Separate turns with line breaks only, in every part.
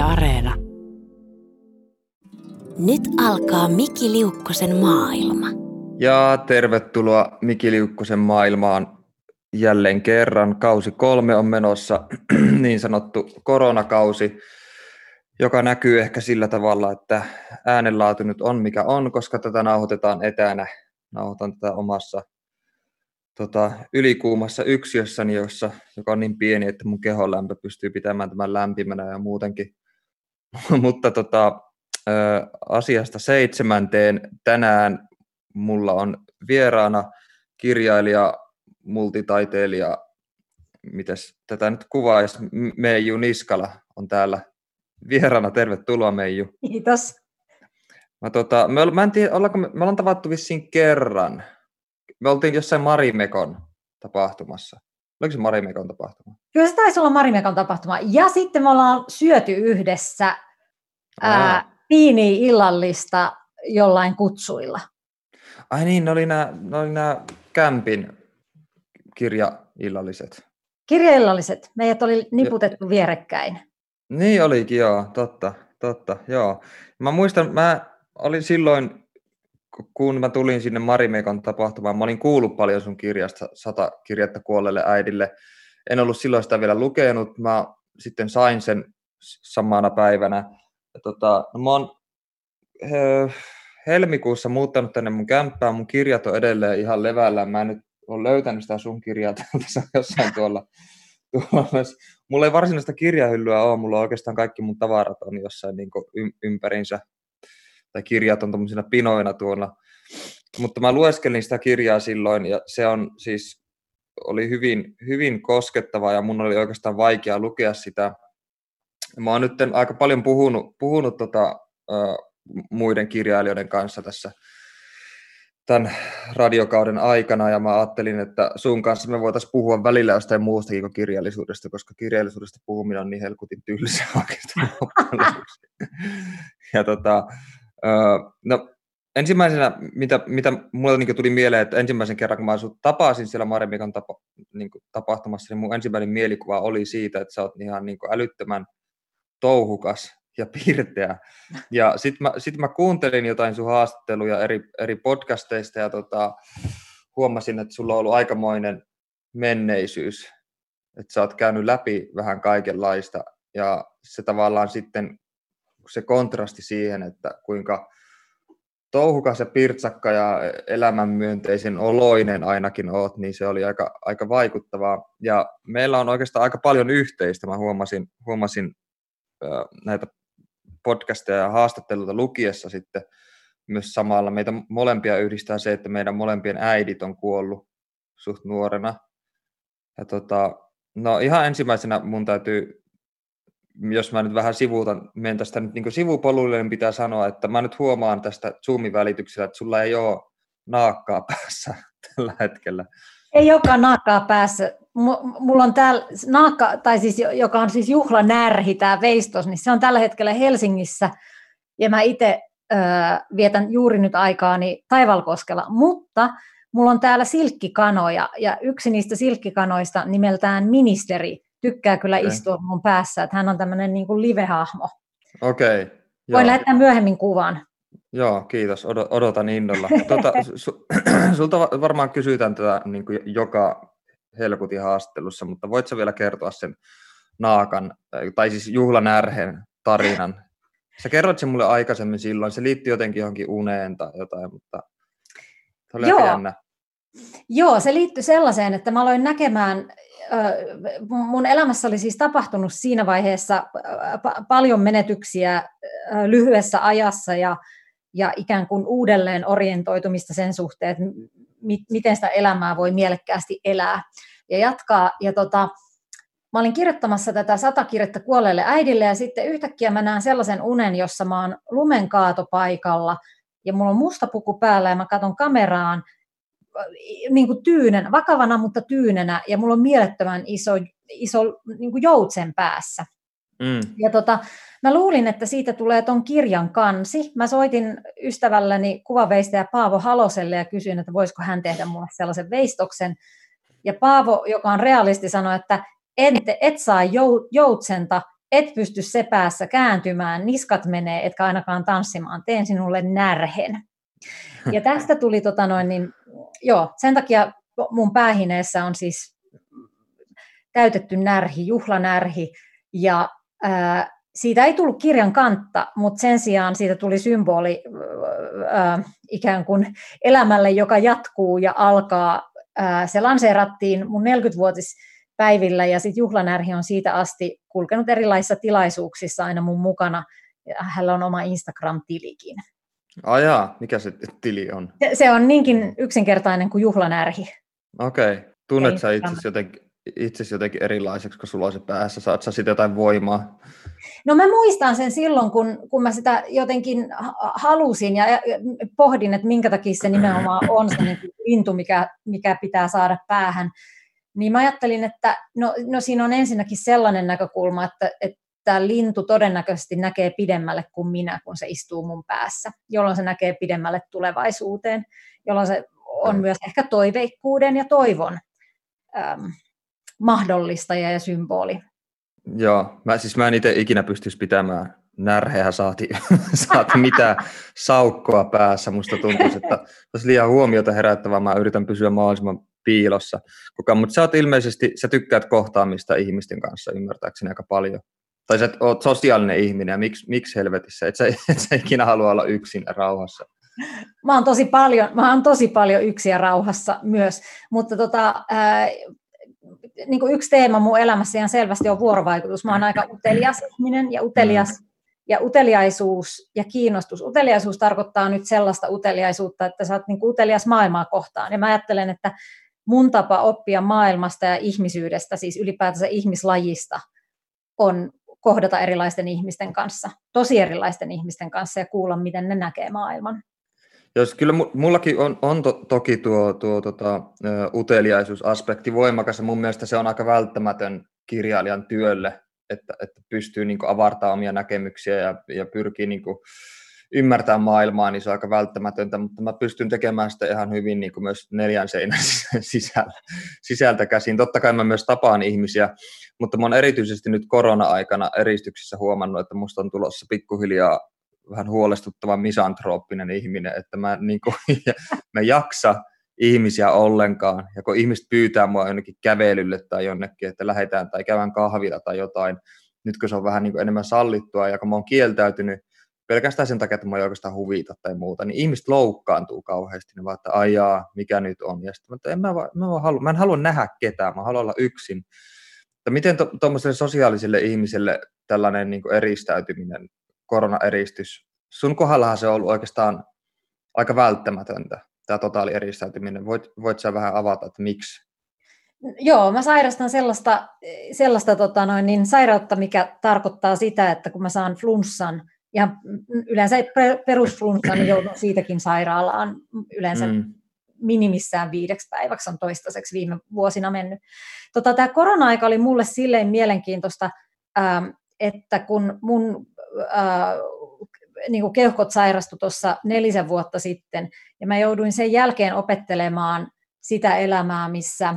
Yle Areena. Nyt alkaa Miki Liukkosen maailma.
Ja tervetuloa Miki Liukkosen maailmaan jälleen kerran. Kausi kolme on menossa, niin sanottu koronakausi, joka näkyy ehkä sillä tavalla, että äänenlaatu nyt on mikä on, koska tätä nauhoitetaan etänä. Nauhoitan tätä omassa tota, ylikuumassa yksiössäni, jossa, joka on niin pieni, että mun kehon lämpö pystyy pitämään tämän lämpimänä ja muutenkin. Mutta tota, ö, asiasta seitsemänteen tänään mulla on vieraana kirjailija, multitaiteilija, mites tätä nyt kuvaisi, Meiju Niskala on täällä vieraana. Tervetuloa Meiju.
Kiitos.
Mä, tota, me, mä en tiedä, ollaanko me, me ollaan tavattu vissiin kerran me oltiin jossain Marimekon tapahtumassa. Oliko se Marimekon tapahtuma?
Kyllä se taisi olla Marimekon tapahtuma. Ja sitten me ollaan syöty yhdessä ää, illallista jollain kutsuilla.
Ai niin, ne oli nämä, ne oli nämä kämpin kirjaillalliset.
Kirjaillalliset. Meidät oli niputettu vierekkäin.
Niin olikin, joo, totta, totta, joo. Mä muistan, mä olin silloin kun mä tulin sinne Marimekon tapahtumaan, mä olin kuullut paljon sun kirjasta, sata kirjettä kuolleelle äidille. En ollut silloin sitä vielä lukenut, mä sitten sain sen samana päivänä. Ja tota, no mä oon helmikuussa muuttanut tänne mun kämppään, mun kirjat on edelleen ihan levällä, mä en nyt ole löytänyt sitä sun kirjaa täältä jossain tuolla. tuolla. Mulla ei varsinaista kirjahyllyä ole, mulla on oikeastaan kaikki mun tavarat on jossain niin ympärinsä tai kirjat on tuommoisina pinoina tuolla. Mutta mä lueskelin sitä kirjaa silloin ja se on siis, oli hyvin, hyvin koskettava ja mun oli oikeastaan vaikea lukea sitä. Mä oon nyt aika paljon puhunut, puhunut tota, uh, muiden kirjailijoiden kanssa tässä tämän radiokauden aikana ja mä ajattelin, että sun kanssa me voitaisiin puhua välillä jostain muustakin kuin kirjallisuudesta, koska kirjallisuudesta puhuminen on niin helkutin tylsä oikeastaan. ja tota, no, ensimmäisenä, mitä, mitä mulle niin tuli mieleen, että ensimmäisen kerran, kun mä sut tapasin siellä Maremikan tapa, niin tapahtumassa, niin mun ensimmäinen mielikuva oli siitä, että sä oot ihan niin älyttömän touhukas ja pirteä. Ja sitten mä, sit mä kuuntelin jotain sun haastatteluja eri, eri podcasteista ja tota, huomasin, että sulla on ollut aikamoinen menneisyys, että sä oot käynyt läpi vähän kaikenlaista ja se tavallaan sitten se kontrasti siihen, että kuinka touhukas ja pirtsakka ja elämänmyönteisen oloinen ainakin oot, niin se oli aika, aika vaikuttavaa. Ja meillä on oikeastaan aika paljon yhteistä. Mä huomasin, huomasin näitä podcasteja ja haastatteluita lukiessa sitten myös samalla. Meitä molempia yhdistää se, että meidän molempien äidit on kuollut suht nuorena. Ja tota, no ihan ensimmäisenä mun täytyy jos mä nyt vähän sivuutan, menen tästä nyt niin sivupoluille, niin pitää sanoa, että mä nyt huomaan tästä Zoomin välityksellä, että sulla ei ole naakkaa päässä tällä hetkellä.
Ei olekaan naakkaa päässä. Mulla on täällä naakka, tai siis, joka on siis juhlanärhi, tämä veistos, niin se on tällä hetkellä Helsingissä, ja mä itse äh, vietän juuri nyt aikaani Taivalkoskella, mutta mulla on täällä silkkikanoja, ja yksi niistä silkkikanoista nimeltään Ministeri, tykkää kyllä okay. istua mun päässä, että hän on tämmöinen niin kuin live-hahmo.
Okei. Okay.
Voin lähettää myöhemmin kuvan.
Joo, kiitos. Odotan innolla. Tuota, su, sulta varmaan kysytään tätä niin kuin joka helkutin haastattelussa, mutta voitko vielä kertoa sen naakan, tai siis juhlanärhen tarinan? Sä kerroit sen mulle aikaisemmin silloin, se liittyy jotenkin johonkin uneen tai jotain, mutta se oli Joo. jännä.
Joo, se liittyy sellaiseen, että mä aloin näkemään mun elämässä oli siis tapahtunut siinä vaiheessa paljon menetyksiä lyhyessä ajassa ja, ja ikään kuin uudelleen orientoitumista sen suhteen, että miten sitä elämää voi mielekkäästi elää ja jatkaa. Ja tota, mä olin kirjoittamassa tätä sata kirjettä kuolleelle äidille ja sitten yhtäkkiä mä näen sellaisen unen, jossa mä oon lumenkaatopaikalla ja mulla on musta puku päällä ja mä katson kameraan niin kuin tyynen, vakavana, mutta tyynenä, ja mulla on mielettömän iso, iso niin kuin joutsen päässä. Mm. Ja tota, mä luulin, että siitä tulee ton kirjan kansi. Mä soitin ystävälläni kuvaveistäjä Paavo Haloselle ja kysyin, että voisiko hän tehdä mulle sellaisen veistoksen. Ja Paavo, joka on realisti, sanoi, että et, et saa joutsenta, et pysty se päässä kääntymään, niskat menee, etkä ainakaan tanssimaan, teen sinulle närhen. Ja tästä tuli, tota noin, niin, joo, sen takia mun päähineessä on siis täytetty närhi, juhlanärhi, ja ää, siitä ei tullut kirjan kantta, mutta sen sijaan siitä tuli symboli ää, ikään kuin elämälle, joka jatkuu ja alkaa. Ää, se lanseerattiin mun 40-vuotis päivillä ja sitten juhlanärhi on siitä asti kulkenut erilaisissa tilaisuuksissa aina mun mukana. Hänellä on oma Instagram-tilikin.
Ajaa, mikä se tili on?
Se, se on niinkin yksinkertainen kuin juhlanärhi.
Okei. Okay. Tunnet sä itse jotenkin, itsesi jotenkin erilaiseksi, kun sulla on se päässä? Saat sä sitä jotain voimaa?
No mä muistan sen silloin, kun, kun mä sitä jotenkin halusin ja pohdin, että minkä takia se nimenomaan on se niin lintu, mikä, mikä pitää saada päähän. Niin mä ajattelin, että no, no siinä on ensinnäkin sellainen näkökulma, että, että lintu todennäköisesti näkee pidemmälle kuin minä, kun se istuu mun päässä, jolloin se näkee pidemmälle tulevaisuuteen, jolloin se on myös ehkä toiveikkuuden ja toivon äm, mahdollistaja ja symboli.
Joo, mä, siis mä en itse ikinä pystyisi pitämään närheä saati, saati mitään saukkoa päässä. Musta tuntuu, että olisi liian huomiota herättävää. Mä yritän pysyä mahdollisimman piilossa. Mutta sä oot ilmeisesti, sä tykkäät kohtaamista ihmisten kanssa ymmärtääkseni aika paljon. Tai sä oot sosiaalinen ihminen ja miksi, miksi helvetissä? Et sä, et sä ikinä halua olla yksin rauhassa.
Mä oon tosi paljon, mä oon tosi paljon yksin ja rauhassa myös, mutta tota, ää, niin kuin yksi teema mun elämässä ihan selvästi on vuorovaikutus. Mä oon aika utelias ihminen ja utelias mm. ja uteliaisuus ja kiinnostus. Uteliaisuus tarkoittaa nyt sellaista uteliaisuutta, että sä oot niin utelias maailmaa kohtaan. Ja mä ajattelen, että mun tapa oppia maailmasta ja ihmisyydestä, siis ylipäätänsä ihmislajista, on kohdata erilaisten ihmisten kanssa, tosi erilaisten ihmisten kanssa ja kuulla, miten ne näkee maailman.
Jos, kyllä mullakin on, on to, toki tuo, tuo tota, uteliaisuusaspekti voimakas ja mun mielestä se on aika välttämätön kirjailijan työlle, että, että pystyy niin avartamaan omia näkemyksiä ja, ja pyrkii niin kuin, ymmärtää maailmaa, niin se on aika välttämätöntä, mutta mä pystyn tekemään sitä ihan hyvin niin kuin myös neljän seinän sisällä, sisältä käsin. Totta kai mä myös tapaan ihmisiä, mutta mä oon erityisesti nyt korona-aikana eristyksissä huomannut, että musta on tulossa pikkuhiljaa vähän huolestuttava misantrooppinen ihminen, että mä, niin kuin, mä jaksa ihmisiä ollenkaan, ja kun ihmiset pyytää mua jonnekin kävelylle tai jonnekin, että lähdetään tai käydään kahvilla tai jotain, nyt kun se on vähän niin kuin enemmän sallittua, ja kun mä oon kieltäytynyt pelkästään sen takia, että mä ei oikeastaan huvita tai muuta, niin ihmiset loukkaantuu kauheasti, ne vaan, että ajaa, mikä nyt on, ja sitten että en mä, mä, mä, halua, mä en halua nähdä ketään, mä haluan olla yksin. Että miten tuommoiselle to, sosiaaliselle ihmiselle tällainen niin eristäytyminen koronaeristys. Sun kohdallahan se on ollut oikeastaan aika välttämätöntä, tämä totaali eristäytyminen. Voit, voit sä vähän avata, että miksi?
Joo, mä sairastan sellaista, sellaista tota noin, niin sairautta, mikä tarkoittaa sitä, että kun mä saan flunssan, ja yleensä perusflunssan, niin joudun siitäkin sairaalaan yleensä mm. minimissään viideksi päiväksi on toistaiseksi viime vuosina mennyt. Tota, tämä korona-aika oli mulle silleen mielenkiintoista, ähm, että kun mun äh, niin kuin keuhkot sairastu tuossa nelisen vuotta sitten, ja mä jouduin sen jälkeen opettelemaan sitä elämää, missä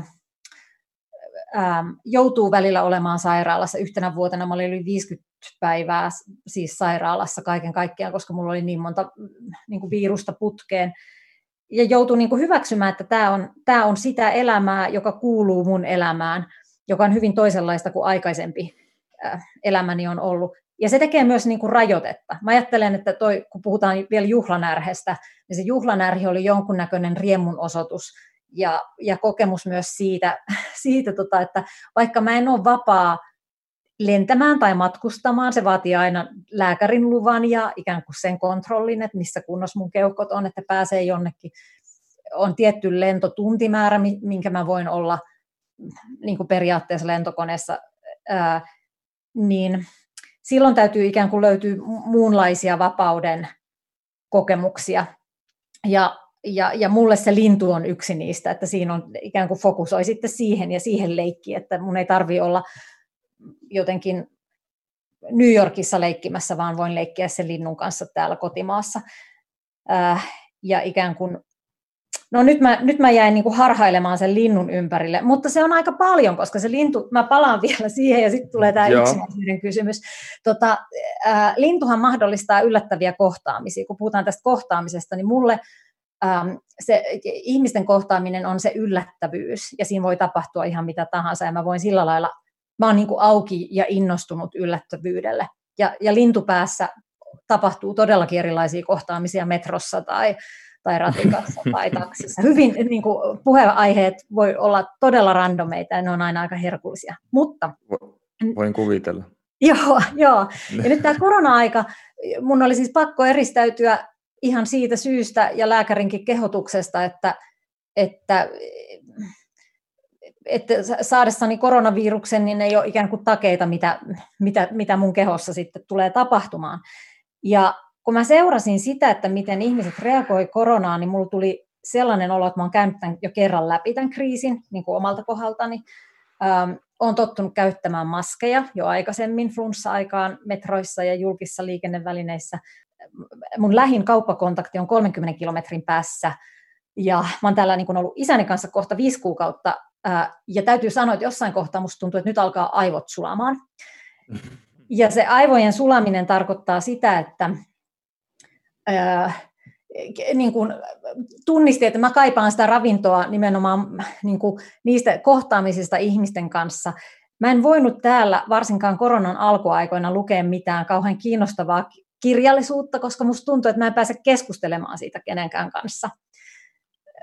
ähm, joutuu välillä olemaan sairaalassa. Yhtenä vuotena mä olin yli 50 päivää siis sairaalassa kaiken kaikkiaan, koska mulla oli niin monta niin kuin virusta putkeen. Ja joutuu niin kuin hyväksymään, että tämä on, tämä on sitä elämää, joka kuuluu mun elämään, joka on hyvin toisenlaista kuin aikaisempi äh, elämäni on ollut. Ja se tekee myös niin kuin rajoitetta. Mä ajattelen, että toi, kun puhutaan vielä juhlanärhestä, niin se juhlanärhi oli jonkunnäköinen riemun osoitus ja, ja kokemus myös siitä, siitä tota, että vaikka mä en ole vapaa lentämään tai matkustamaan, se vaatii aina lääkärin luvan ja ikään kuin sen kontrollin, että missä kunnossa mun keuhkot on, että pääsee jonnekin. On tietty lentotuntimäärä, minkä mä voin olla niin kuin periaatteessa lentokoneessa, ää, niin silloin täytyy ikään kuin löytyä muunlaisia vapauden kokemuksia. Ja, ja, ja mulle se lintu on yksi niistä, että siinä on ikään kuin fokusoi sitten siihen ja siihen leikkiin, että mun ei tarvi olla jotenkin New Yorkissa leikkimässä, vaan voin leikkiä sen linnun kanssa täällä kotimaassa. Äh, ja ikään kuin No nyt mä, nyt mä jäin niin kuin harhailemaan sen linnun ympärille, mutta se on aika paljon, koska se lintu, mä palaan vielä siihen ja sitten tulee tämä yksinäisyyden kysymys. Tota, äh, lintuhan mahdollistaa yllättäviä kohtaamisia. Kun puhutaan tästä kohtaamisesta, niin mulle ähm, se ihmisten kohtaaminen on se yllättävyys ja siinä voi tapahtua ihan mitä tahansa ja mä voin sillä lailla, mä oon niin kuin auki ja innostunut yllättävyydelle. Ja, ja lintupäässä tapahtuu todellakin erilaisia kohtaamisia metrossa tai tai ratikassa tai taksissa. Hyvin niin kuin, puheenaiheet voi olla todella randomeita ja ne on aina aika herkullisia. Mutta,
Voin kuvitella.
Joo, joo. Ja nyt tämä korona-aika, mun oli siis pakko eristäytyä ihan siitä syystä ja lääkärinkin kehotuksesta, että, että, että saadessani koronaviruksen, niin ei ole ikään kuin takeita, mitä, mitä, mitä mun kehossa sitten tulee tapahtumaan. Ja kun mä seurasin sitä, että miten ihmiset reagoi koronaan, niin mulla tuli sellainen olo, että mä oon käynyt tämän jo kerran läpi tämän kriisin niin kuin omalta kohdaltani. Ähm, olen tottunut käyttämään maskeja jo aikaisemmin flunssa-aikaan metroissa ja julkissa liikennevälineissä. Mun lähin kauppakontakti on 30 kilometrin päässä ja mä oon täällä niin kuin ollut isäni kanssa kohta viisi kuukautta ja täytyy sanoa, että jossain kohtaa musta tuntuu, että nyt alkaa aivot sulamaan. Ja se aivojen sulaminen tarkoittaa sitä, että niin kuin tunnisti, että mä kaipaan sitä ravintoa nimenomaan niin kuin niistä kohtaamisista ihmisten kanssa. Mä en voinut täällä varsinkaan koronan alkuaikoina lukea mitään kauhean kiinnostavaa kirjallisuutta, koska musta tuntuu, että mä en pääse keskustelemaan siitä kenenkään kanssa.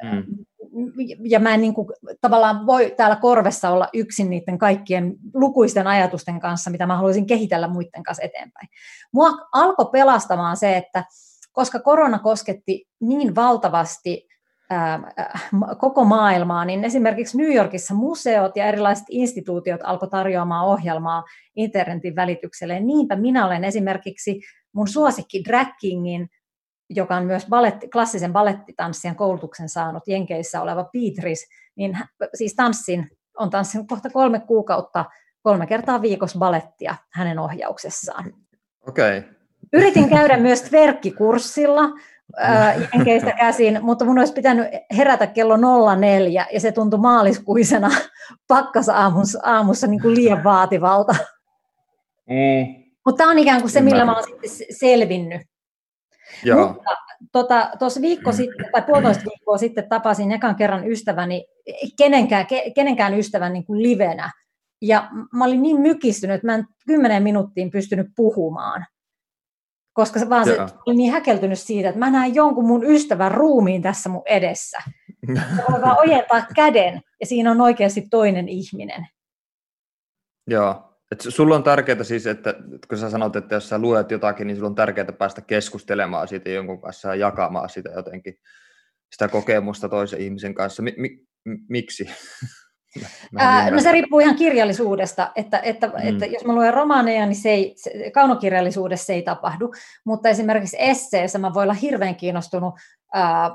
Mm. Ja mä en niin kuin, tavallaan voi täällä korvessa olla yksin niiden kaikkien lukuisten ajatusten kanssa, mitä mä haluaisin kehitellä muiden kanssa eteenpäin. Mua alkoi pelastamaan se, että koska korona kosketti niin valtavasti koko maailmaa, niin esimerkiksi New Yorkissa museot ja erilaiset instituutiot alkoi tarjoamaan ohjelmaa internetin välitykselle. Niinpä minä olen esimerkiksi mun suosikki Drag Kingin, joka on myös balletti, klassisen balettitanssijan koulutuksen saanut Jenkeissä oleva Beatrice, niin siis tanssin, on tanssinut kohta kolme kuukautta, kolme kertaa viikossa balettia hänen ohjauksessaan.
Okei, okay.
Yritin käydä myös verkkikurssilla Jenkeistä käsin, mutta mun olisi pitänyt herätä kello 04 ja se tuntui maaliskuisena pakkasaamussa aamussa niin kuin liian vaativalta. Mm. Mutta tämä on ikään kuin se, millä mä olen sitten selvinnyt. Joo. Mutta tuossa tota, viikko sitten, tai puolitoista viikkoa sitten tapasin ekan kerran ystäväni, kenenkään, kenenkään ystävän niin kuin livenä. Ja mä olin niin mykistynyt, että mä en kymmenen minuuttiin pystynyt puhumaan koska se vaan se oli niin häkeltynyt siitä, että mä näen jonkun mun ystävän ruumiin tässä mun edessä. Se voi vaan ojentaa käden ja siinä on oikeasti toinen ihminen.
Joo, et sulla on tärkeää siis, että kun sä sanot, että jos sä luet jotakin, niin sulla on tärkeää päästä keskustelemaan siitä jonkun kanssa ja jakamaan sitä jotenkin, sitä kokemusta toisen ihmisen kanssa. Mi- mi- miksi?
Ää, no se riippuu ihan kirjallisuudesta, että, että, mm. että jos mä luen romaaneja, niin se ei, se, kaunokirjallisuudessa se ei tapahdu, mutta esimerkiksi esseessä mä voin olla hirveän kiinnostunut ää,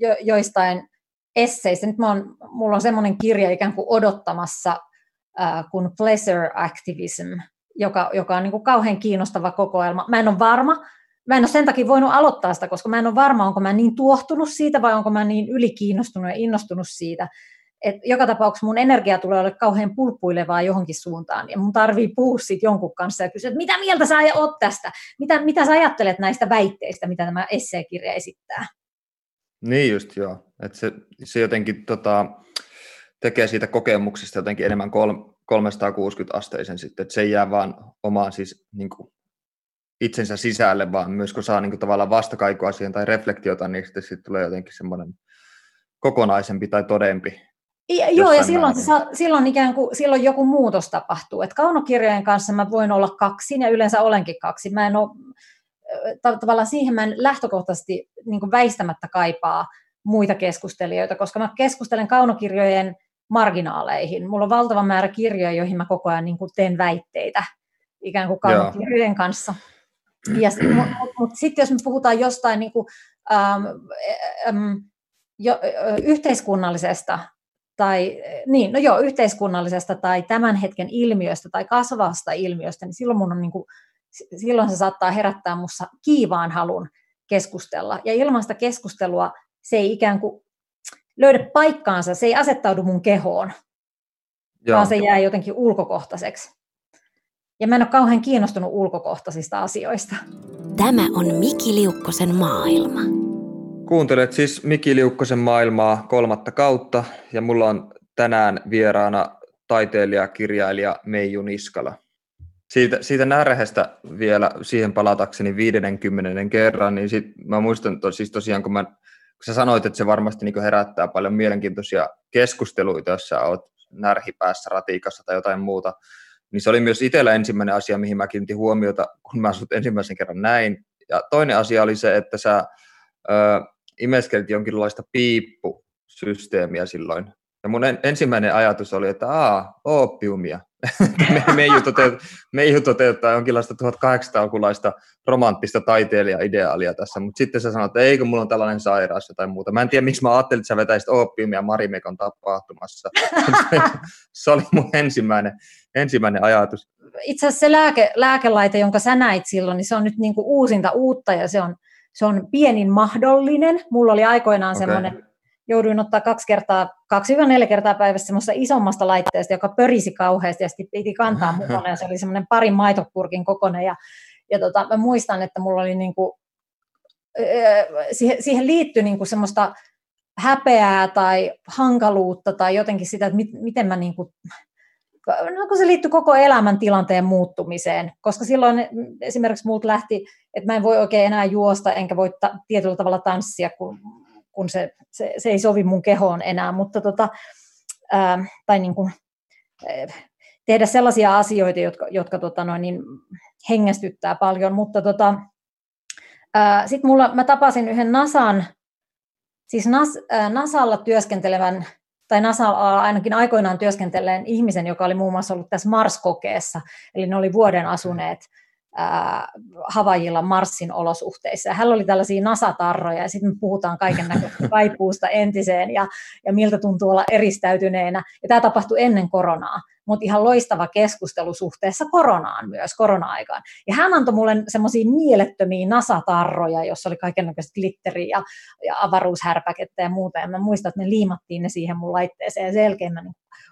jo, joistain esseistä. Nyt mä oon, mulla on semmoinen kirja ikään kuin odottamassa ää, kuin Pleasure Activism, joka, joka on niin kuin kauhean kiinnostava kokoelma. Mä en ole varma, mä en ole sen takia voinut aloittaa sitä, koska mä en ole varma, onko mä niin tuohtunut siitä vai onko mä niin ylikiinnostunut ja innostunut siitä, et joka tapauksessa mun energia tulee olla kauhean pulppuilevaa johonkin suuntaan, ja mun tarvii puhua siitä jonkun kanssa ja kysyä, että mitä mieltä sä oot tästä? Mitä, mitä sä ajattelet näistä väitteistä, mitä tämä esseekirja esittää?
Niin just joo, että se, se jotenkin tota, tekee siitä kokemuksesta jotenkin enemmän kol, 360-asteisen sitten, että se ei jää vaan omaan siis niin kuin itsensä sisälle, vaan myös kun saa niin kuin, tavallaan vastakaikua siihen tai reflektiota, niin sitten, sitten tulee jotenkin semmoinen kokonaisempi tai todempi
ja, joo, ja silloin, se, silloin, ikään kuin, silloin joku muutos tapahtuu. Et kaunokirjojen kanssa mä voin olla kaksi, ja yleensä olenkin kaksi. Mä en ole, tavallaan siihen mä en lähtökohtaisesti niin väistämättä kaipaa muita keskustelijoita, koska mä keskustelen kaunokirjojen marginaaleihin. Mulla on valtava määrä kirjoja, joihin mä koko ajan niin kuin teen väitteitä ikään kuin kaunokirjojen kanssa. Mutta mut sitten jos me puhutaan jostain niin kuin, ähm, ähm, jo, yhteiskunnallisesta tai niin, no joo, yhteiskunnallisesta tai tämän hetken ilmiöstä tai kasvavasta ilmiöstä, niin silloin, mun on niin kuin, silloin se saattaa herättää minussa kiivaan halun keskustella. Ja ilman sitä keskustelua se ei ikään kuin, löydä paikkaansa, se ei asettaudu mun kehoon, Joo. vaan se jää jotenkin ulkokohtaiseksi. Ja mä en ole kauhean kiinnostunut ulkokohtaisista asioista.
Tämä on Miki Liukkosen maailma.
Kuuntelet siis Miki Liukkosen maailmaa kolmatta kautta ja mulla on tänään vieraana taiteilija, kirjailija Meiju Niskala. Siitä, siitä närhestä vielä siihen palatakseni 50 kerran, niin sit mä muistan to, siis tosiaan, kun, mä, sä sanoit, että se varmasti niin herättää paljon mielenkiintoisia keskusteluita, jos sä oot närhipäässä ratikassa tai jotain muuta, niin se oli myös itsellä ensimmäinen asia, mihin mä kiinnitin huomiota, kun mä sut ensimmäisen kerran näin. Ja toinen asia oli se, että sä ö, imeskelit jonkinlaista piippusysteemiä silloin. Ja mun en, ensimmäinen ajatus oli, että aa, opiumia. Me, Meiju, toteut, Meiju toteuttaa jonkinlaista 1800-lukulaista romanttista taiteilija-ideaalia tässä, mutta sitten sä sanoit, että eikö mulla on tällainen sairaus tai muuta. Mä en tiedä, miksi mä ajattelin, että sä vetäisit opiumia Marimekon tapahtumassa. se oli mun ensimmäinen, ensimmäinen ajatus.
Itse asiassa se lääke, lääkelaite, jonka sä näit silloin, niin se on nyt niin kuin uusinta uutta ja se on, se on pienin mahdollinen. Mulla oli aikoinaan okay. semmoinen jouduin ottaa kaksi kertaa, kaksi neljä kertaa päivässä semmoista isommasta laitteesta, joka pörisi kauheasti ja sitten piti kantaa mukana. Ja se oli semmoinen parin maitopurkin kokoinen. Ja, ja tota, mä muistan, että mulla oli niinku, siihen, siihen liittyi niinku semmoista häpeää tai hankaluutta tai jotenkin sitä, että mit, miten mä niinku, no kun se liittyy koko elämän tilanteen muuttumiseen, koska silloin esimerkiksi multa lähti, että mä en voi oikein enää juosta, enkä voi ta- tietyllä tavalla tanssia, kun kun se, se, se ei sovi mun kehoon enää, mutta tota, ää, tai niin kuin, tehdä sellaisia asioita, jotka, jotka tota noin, niin hengästyttää paljon, mutta tota, sitten mulla, mä tapasin yhden NASAn, siis NAS, ää, NASAlla työskentelevän, tai NASAlla ainakin aikoinaan työskenteleen ihmisen, joka oli muun muassa ollut tässä Mars-kokeessa, eli ne oli vuoden asuneet Havajilla Marsin olosuhteissa. Ja hän oli tällaisia nasatarroja ja sitten me puhutaan kaiken näköistä kaipuusta entiseen ja, ja miltä tuntuu olla eristäytyneenä. Ja tämä tapahtui ennen koronaa, mutta ihan loistava keskustelu suhteessa koronaan myös, korona-aikaan. Ja hän antoi mulle semmoisia mielettömiä nasatarroja, jossa oli kaiken näköistä glitteriä ja, ja avaruushärpäkettä ja muuta. Ja mä muistan, että me liimattiin ne siihen mun laitteeseen ja selkeä mä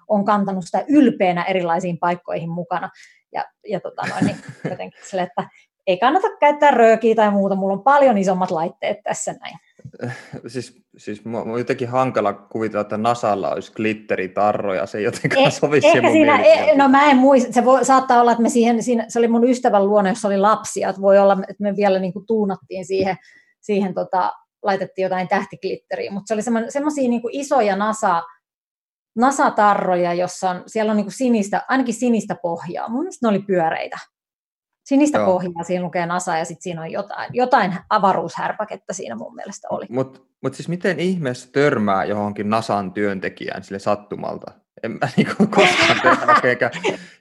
on kantanut sitä ylpeänä erilaisiin paikkoihin mukana. Ja, ja tota noin, niin jotenkin sille, että ei kannata käyttää röökiä tai muuta, mulla on paljon isommat laitteet tässä näin.
Siis, siis on jotenkin hankala kuvitella, että Nasalla olisi glitteritarroja, se ei jotenkaan eh, sovi siihen
siinä, e, No mä en muista, se voi, saattaa olla, että me siihen, siinä, se oli mun ystävän luona, jossa oli lapsia, että voi olla, että me vielä niin kuin tuunattiin siihen, siihen tota, laitettiin jotain tähtiglitteriä, mutta se oli semmoisia niin isoja NASA, NASA-tarroja, jossa on, siellä on niin kuin sinistä, ainakin sinistä pohjaa. Mun mielestä ne oli pyöreitä. Sinistä Joo. pohjaa, siinä lukee NASA ja sitten siinä on jotain, jotain avaruushärpäkettä siinä mun mielestä oli.
Mutta mut siis miten ihmeessä törmää johonkin NASAn työntekijään sille sattumalta? En mä niinku koskaan törmää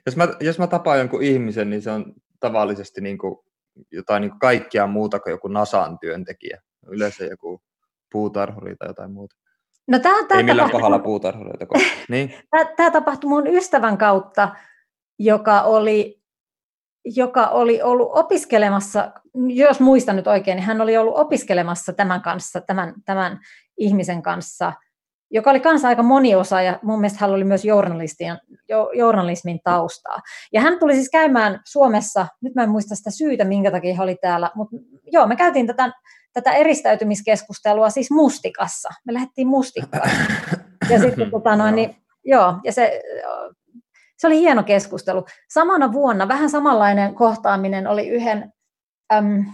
jos, mä, jos mä tapaan jonkun ihmisen, niin se on tavallisesti niinku jotain niinku kaikkea muuta kuin joku NASAn työntekijä. Yleensä joku puutarhuri tai jotain muuta.
No, tämä,
tämä Ei millään tapahtui... pahalla puutarhureita.
Niin. Tämä, tämä tapahtui mun ystävän kautta, joka oli, joka oli ollut opiskelemassa, jos muistan nyt oikein, niin hän oli ollut opiskelemassa tämän kanssa, tämän, tämän ihmisen kanssa, joka oli kanssa aika moniosa ja mun mielestä hän oli myös journalistin, journalismin taustaa. Ja hän tuli siis käymään Suomessa, nyt mä en muista sitä syytä, minkä takia hän oli täällä, mutta joo, me käytiin tätä tätä eristäytymiskeskustelua siis mustikassa. Me lähdettiin mustikkaan. Ja sitten tota noin, niin, joo, ja se, se oli hieno keskustelu. Samana vuonna vähän samanlainen kohtaaminen oli yhden, äm,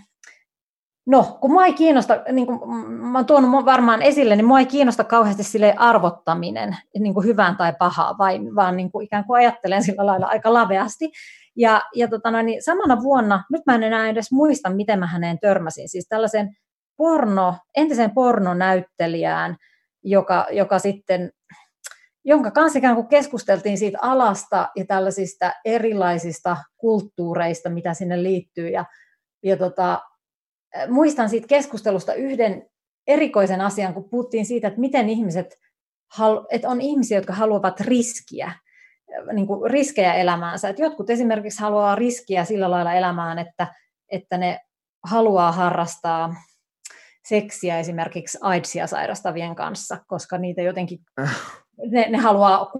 no kun mua ei kiinnosta, niin kuin mä oon tuonut varmaan esille, niin mua ei kiinnosta kauheasti sille arvottaminen niin kuin hyvään tai pahaa, vai, vaan niin kuin ikään kuin ajattelen sillä lailla aika laveasti. Ja, ja tota noin, niin samana vuonna, nyt mä en enää edes muista, miten mä häneen törmäsin, siis tällaisen porno, entisen pornonäyttelijään, joka, joka sitten, jonka kanssa ikään kuin keskusteltiin siitä alasta ja tällaisista erilaisista kulttuureista, mitä sinne liittyy. Ja, ja tota, muistan siitä keskustelusta yhden erikoisen asian, kun puhuttiin siitä, että miten ihmiset, että on ihmisiä, jotka haluavat riskiä, niin kuin riskejä elämäänsä. Että jotkut esimerkiksi haluaa riskiä sillä lailla elämään, että, että ne haluaa harrastaa seksiä esimerkiksi AIDSia sairastavien kanssa, koska niitä jotenkin, ne, ne haluaa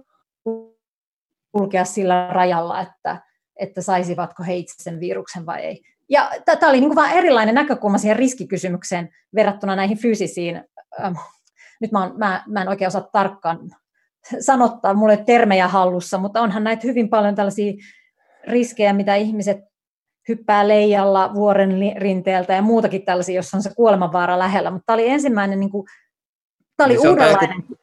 kulkea sillä rajalla, että, että saisivatko he itse sen viruksen vai ei. Ja tämä oli niin vain erilainen näkökulma siihen riskikysymykseen verrattuna näihin fyysisiin. Ähm, nyt mä, on, mä, mä en oikein osaa tarkkaan sanottaa mulle termejä hallussa, mutta onhan näitä hyvin paljon tällaisia riskejä, mitä ihmiset hyppää leijalla vuoren rinteeltä ja muutakin tällaisia, jossa on se kuolemanvaara lähellä. Mutta tämä oli ensimmäinen, niin kuin, tämä oli niin uudenlainen. Joku,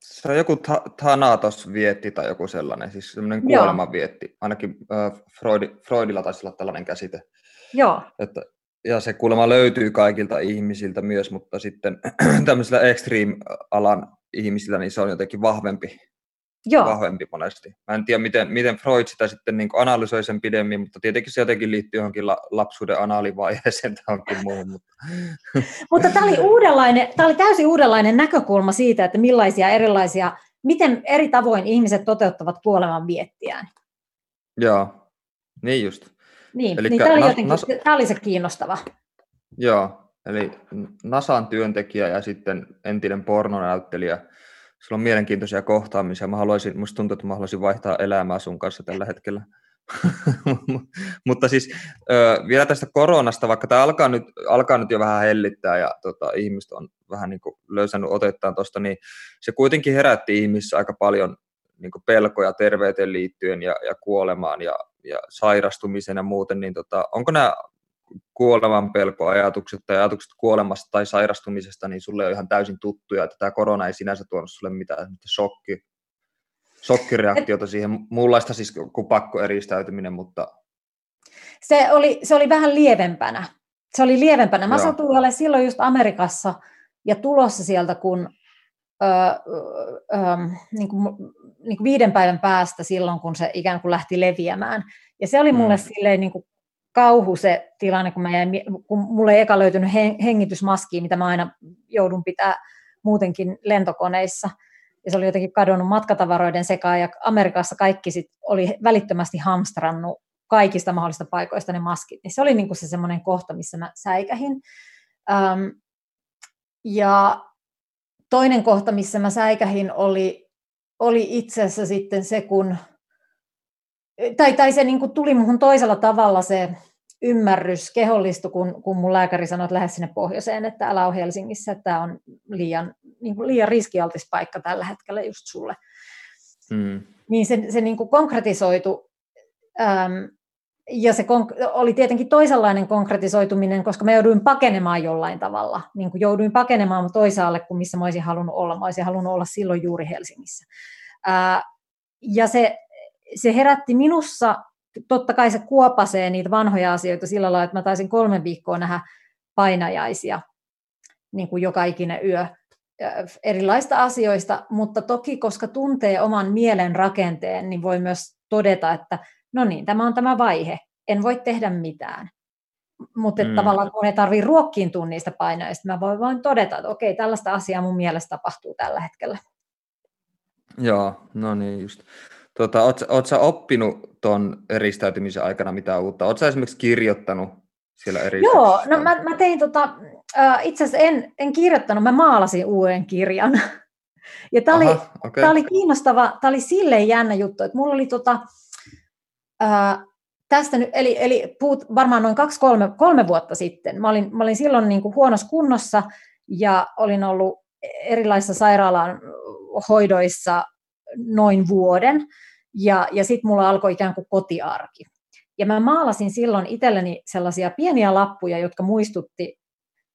se on joku Thanatos-vietti tai joku sellainen, siis semmoinen kuolemanvietti. Ainakin äh, Freud, Freudilla taisi olla tällainen käsite.
Joo.
Että, ja se kuulemma löytyy kaikilta ihmisiltä myös, mutta sitten tämmöisellä extreme-alan ihmisillä niin se on jotenkin vahvempi, Joo. vahvempi monesti. Mä en tiedä, miten, miten Freud sitä sitten niin analysoi sen pidemmin, mutta tietenkin se jotenkin liittyy johonkin la, lapsuuden anaalivaiheeseen tai johonkin muuhun. Mutta,
mutta tämä, oli uudenlainen, tämä oli täysin uudenlainen näkökulma siitä, että millaisia erilaisia, miten eri tavoin ihmiset toteuttavat kuoleman viettiään.
Joo, niin just.
Niin, Elikkä niin tämä, oli jotenkin, nas... tämä oli se kiinnostava.
Joo, eli NASAn työntekijä ja sitten entinen pornonäyttelijä – sulla on mielenkiintoisia kohtaamisia. Mä haluaisin, musta tuntuu, että mä haluaisin vaihtaa elämää sun kanssa tällä hetkellä. Mutta siis vielä tästä koronasta, vaikka tämä alkaa nyt, alkaa nyt jo vähän hellittää ja tota, ihmiset on vähän niin löysännyt otettaan tuosta, niin se kuitenkin herätti ihmisissä aika paljon niin pelkoja terveyteen liittyen ja, ja kuolemaan ja, ja sairastumisen ja muuten, niin tota, onko nämä kuoleman pelkoajatukset tai ajatukset kuolemasta tai sairastumisesta, niin sulle on ihan täysin tuttuja, että tämä korona ei sinänsä tuonut sulle mitään shokki, shokkireaktiota siihen, muunlaista siis kuin pakkoeristäytyminen, mutta...
Se oli, se oli vähän lievempänä. Se oli lievempänä. Mä satuin olemaan silloin just Amerikassa ja tulossa sieltä, kun öö, öö, niin kuin, niin kuin viiden päivän päästä silloin, kun se ikään kuin lähti leviämään. Ja se oli mulle mm. silleen niin kuin kauhu se tilanne, kun, mä jäin, kun mulle ei eka löytynyt hengitysmaskiin, mitä mä aina joudun pitää muutenkin lentokoneissa. Ja se oli jotenkin kadonnut matkatavaroiden sekaan, ja Amerikassa kaikki sit oli välittömästi hamstrannut kaikista mahdollisista paikoista ne maskit. Niin se oli niinku se semmoinen kohta, missä mä säikähin. Um, ja toinen kohta, missä mä säikähin, oli, oli itse asiassa sitten se, kun tai, tai se niin kuin tuli muhun toisella tavalla se ymmärrys kehollistu, kun, kun mun lääkäri sanoi, että lähde sinne pohjoiseen, että älä ole Helsingissä, että tämä on liian, niin kuin liian riskialtis paikka tällä hetkellä just sulle. Mm. Niin se, se niin kuin konkretisoitu, äm, ja se konk- oli tietenkin toisenlainen konkretisoituminen, koska mä jouduin pakenemaan jollain tavalla. Niin kuin jouduin pakenemaan toisaalle kuin missä mä olisin halunnut olla. Mä olisin halunnut olla silloin juuri Helsingissä. Ää, ja se se herätti minussa, totta kai se kuopasee niitä vanhoja asioita sillä lailla, että mä taisin kolme viikkoa nähdä painajaisia niin kuin joka ikinen yö erilaista asioista, mutta toki koska tuntee oman mielen rakenteen, niin voi myös todeta, että no niin, tämä on tämä vaihe, en voi tehdä mitään. Mutta mm. tavallaan kun ei tarvitse ruokkiintua niistä painoista, mä voin vain todeta, että okei, tällaista asiaa mun mielestä tapahtuu tällä hetkellä.
Joo, no niin just. Tota, oot, oot sä oppinut tuon eristäytymisen aikana mitään uutta? Oot sä esimerkiksi kirjoittanut siellä eri?
Joo, no mä, mä tein tota, äh, itse asiassa en, en kirjoittanut, mä maalasin uuden kirjan. Ja tämä oli, okay. oli kiinnostava, tämä oli silleen jännä juttu, että mulla oli tota, äh, tästä nyt, eli, eli puhut varmaan noin kaksi, kolme, kolme vuotta sitten. Mä olin, mä olin silloin niin kuin huonossa kunnossa ja olin ollut erilaisissa sairaalan hoidoissa noin vuoden. Ja, ja sitten mulla alkoi ikään kuin kotiarki. Ja mä maalasin silloin itselleni sellaisia pieniä lappuja, jotka muistutti,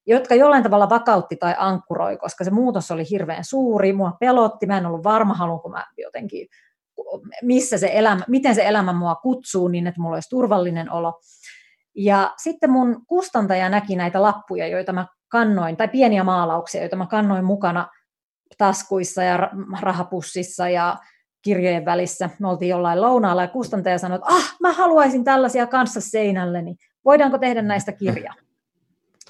jotka jollain tavalla vakautti tai ankkuroi, koska se muutos oli hirveän suuri, mua pelotti, mä en ollut varma, haluanko mä jotenkin, missä se elämä, miten se elämä mua kutsuu niin, että mulla olisi turvallinen olo. Ja sitten mun kustantaja näki näitä lappuja, joita mä kannoin, tai pieniä maalauksia, joita mä kannoin mukana taskuissa ja rahapussissa ja kirjojen välissä. Me oltiin jollain lounaalla ja kustantaja sanoi, että ah, mä haluaisin tällaisia kanssa seinälleni. Voidaanko tehdä näistä kirja?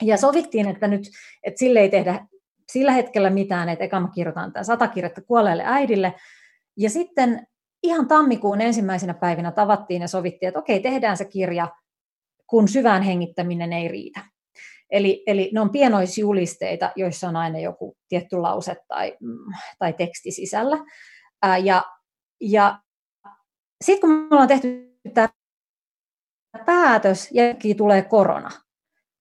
Ja sovittiin, että nyt että sille ei tehdä sillä hetkellä mitään, että eka mä kirjoitan tämä sata kirjettä kuolleelle äidille. Ja sitten ihan tammikuun ensimmäisenä päivinä tavattiin ja sovittiin, että okei, tehdään se kirja, kun syvään hengittäminen ei riitä. Eli, eli ne on pienoisjulisteita, joissa on aina joku tietty lause tai, mm, tai teksti sisällä. Ja ja sitten kun me ollaan tehty tämä päätös, ja tulee korona.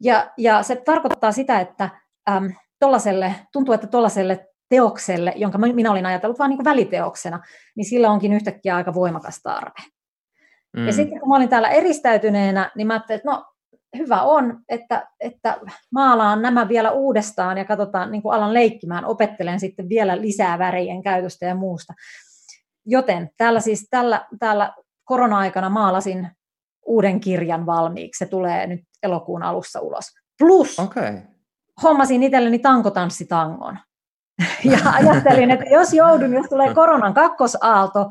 Ja, ja se tarkoittaa sitä, että äm, tollaselle, tuntuu, että tuollaiselle teokselle, jonka minä olin ajatellut vain niin väliteoksena, niin sillä onkin yhtäkkiä aika voimakas tarve. Mm. Ja sitten kun mä olin täällä eristäytyneenä, niin mä ajattelin, että no hyvä on, että, että maalaan nämä vielä uudestaan ja katsotaan, niin kuin alan leikkimään, opettelen sitten vielä lisää värien käytöstä ja muusta. Joten täällä siis tällä, täällä korona-aikana maalasin uuden kirjan valmiiksi. Se tulee nyt elokuun alussa ulos. Plus okay. hommasin itselleni tankotanssitangon. ja ajattelin, että jos joudun, jos tulee koronan kakkosaalto,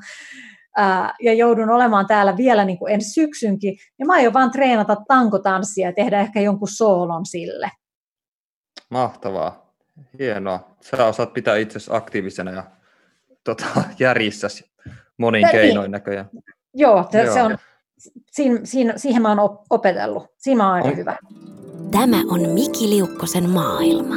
ää, ja joudun olemaan täällä vielä niin kuin ensi syksynkin, niin mä aion vaan treenata tankotanssia ja tehdä ehkä jonkun soolon sille.
Mahtavaa. Hienoa. Sä osaat pitää itsesi aktiivisena ja tota, järjissäsi monin niin. keinoin näköjään.
Joo, te, Joo. se on, siinä, siinä, siihen mä oon opetellut. Siinä on aika on. hyvä.
Tämä on Miki Liukkosen maailma.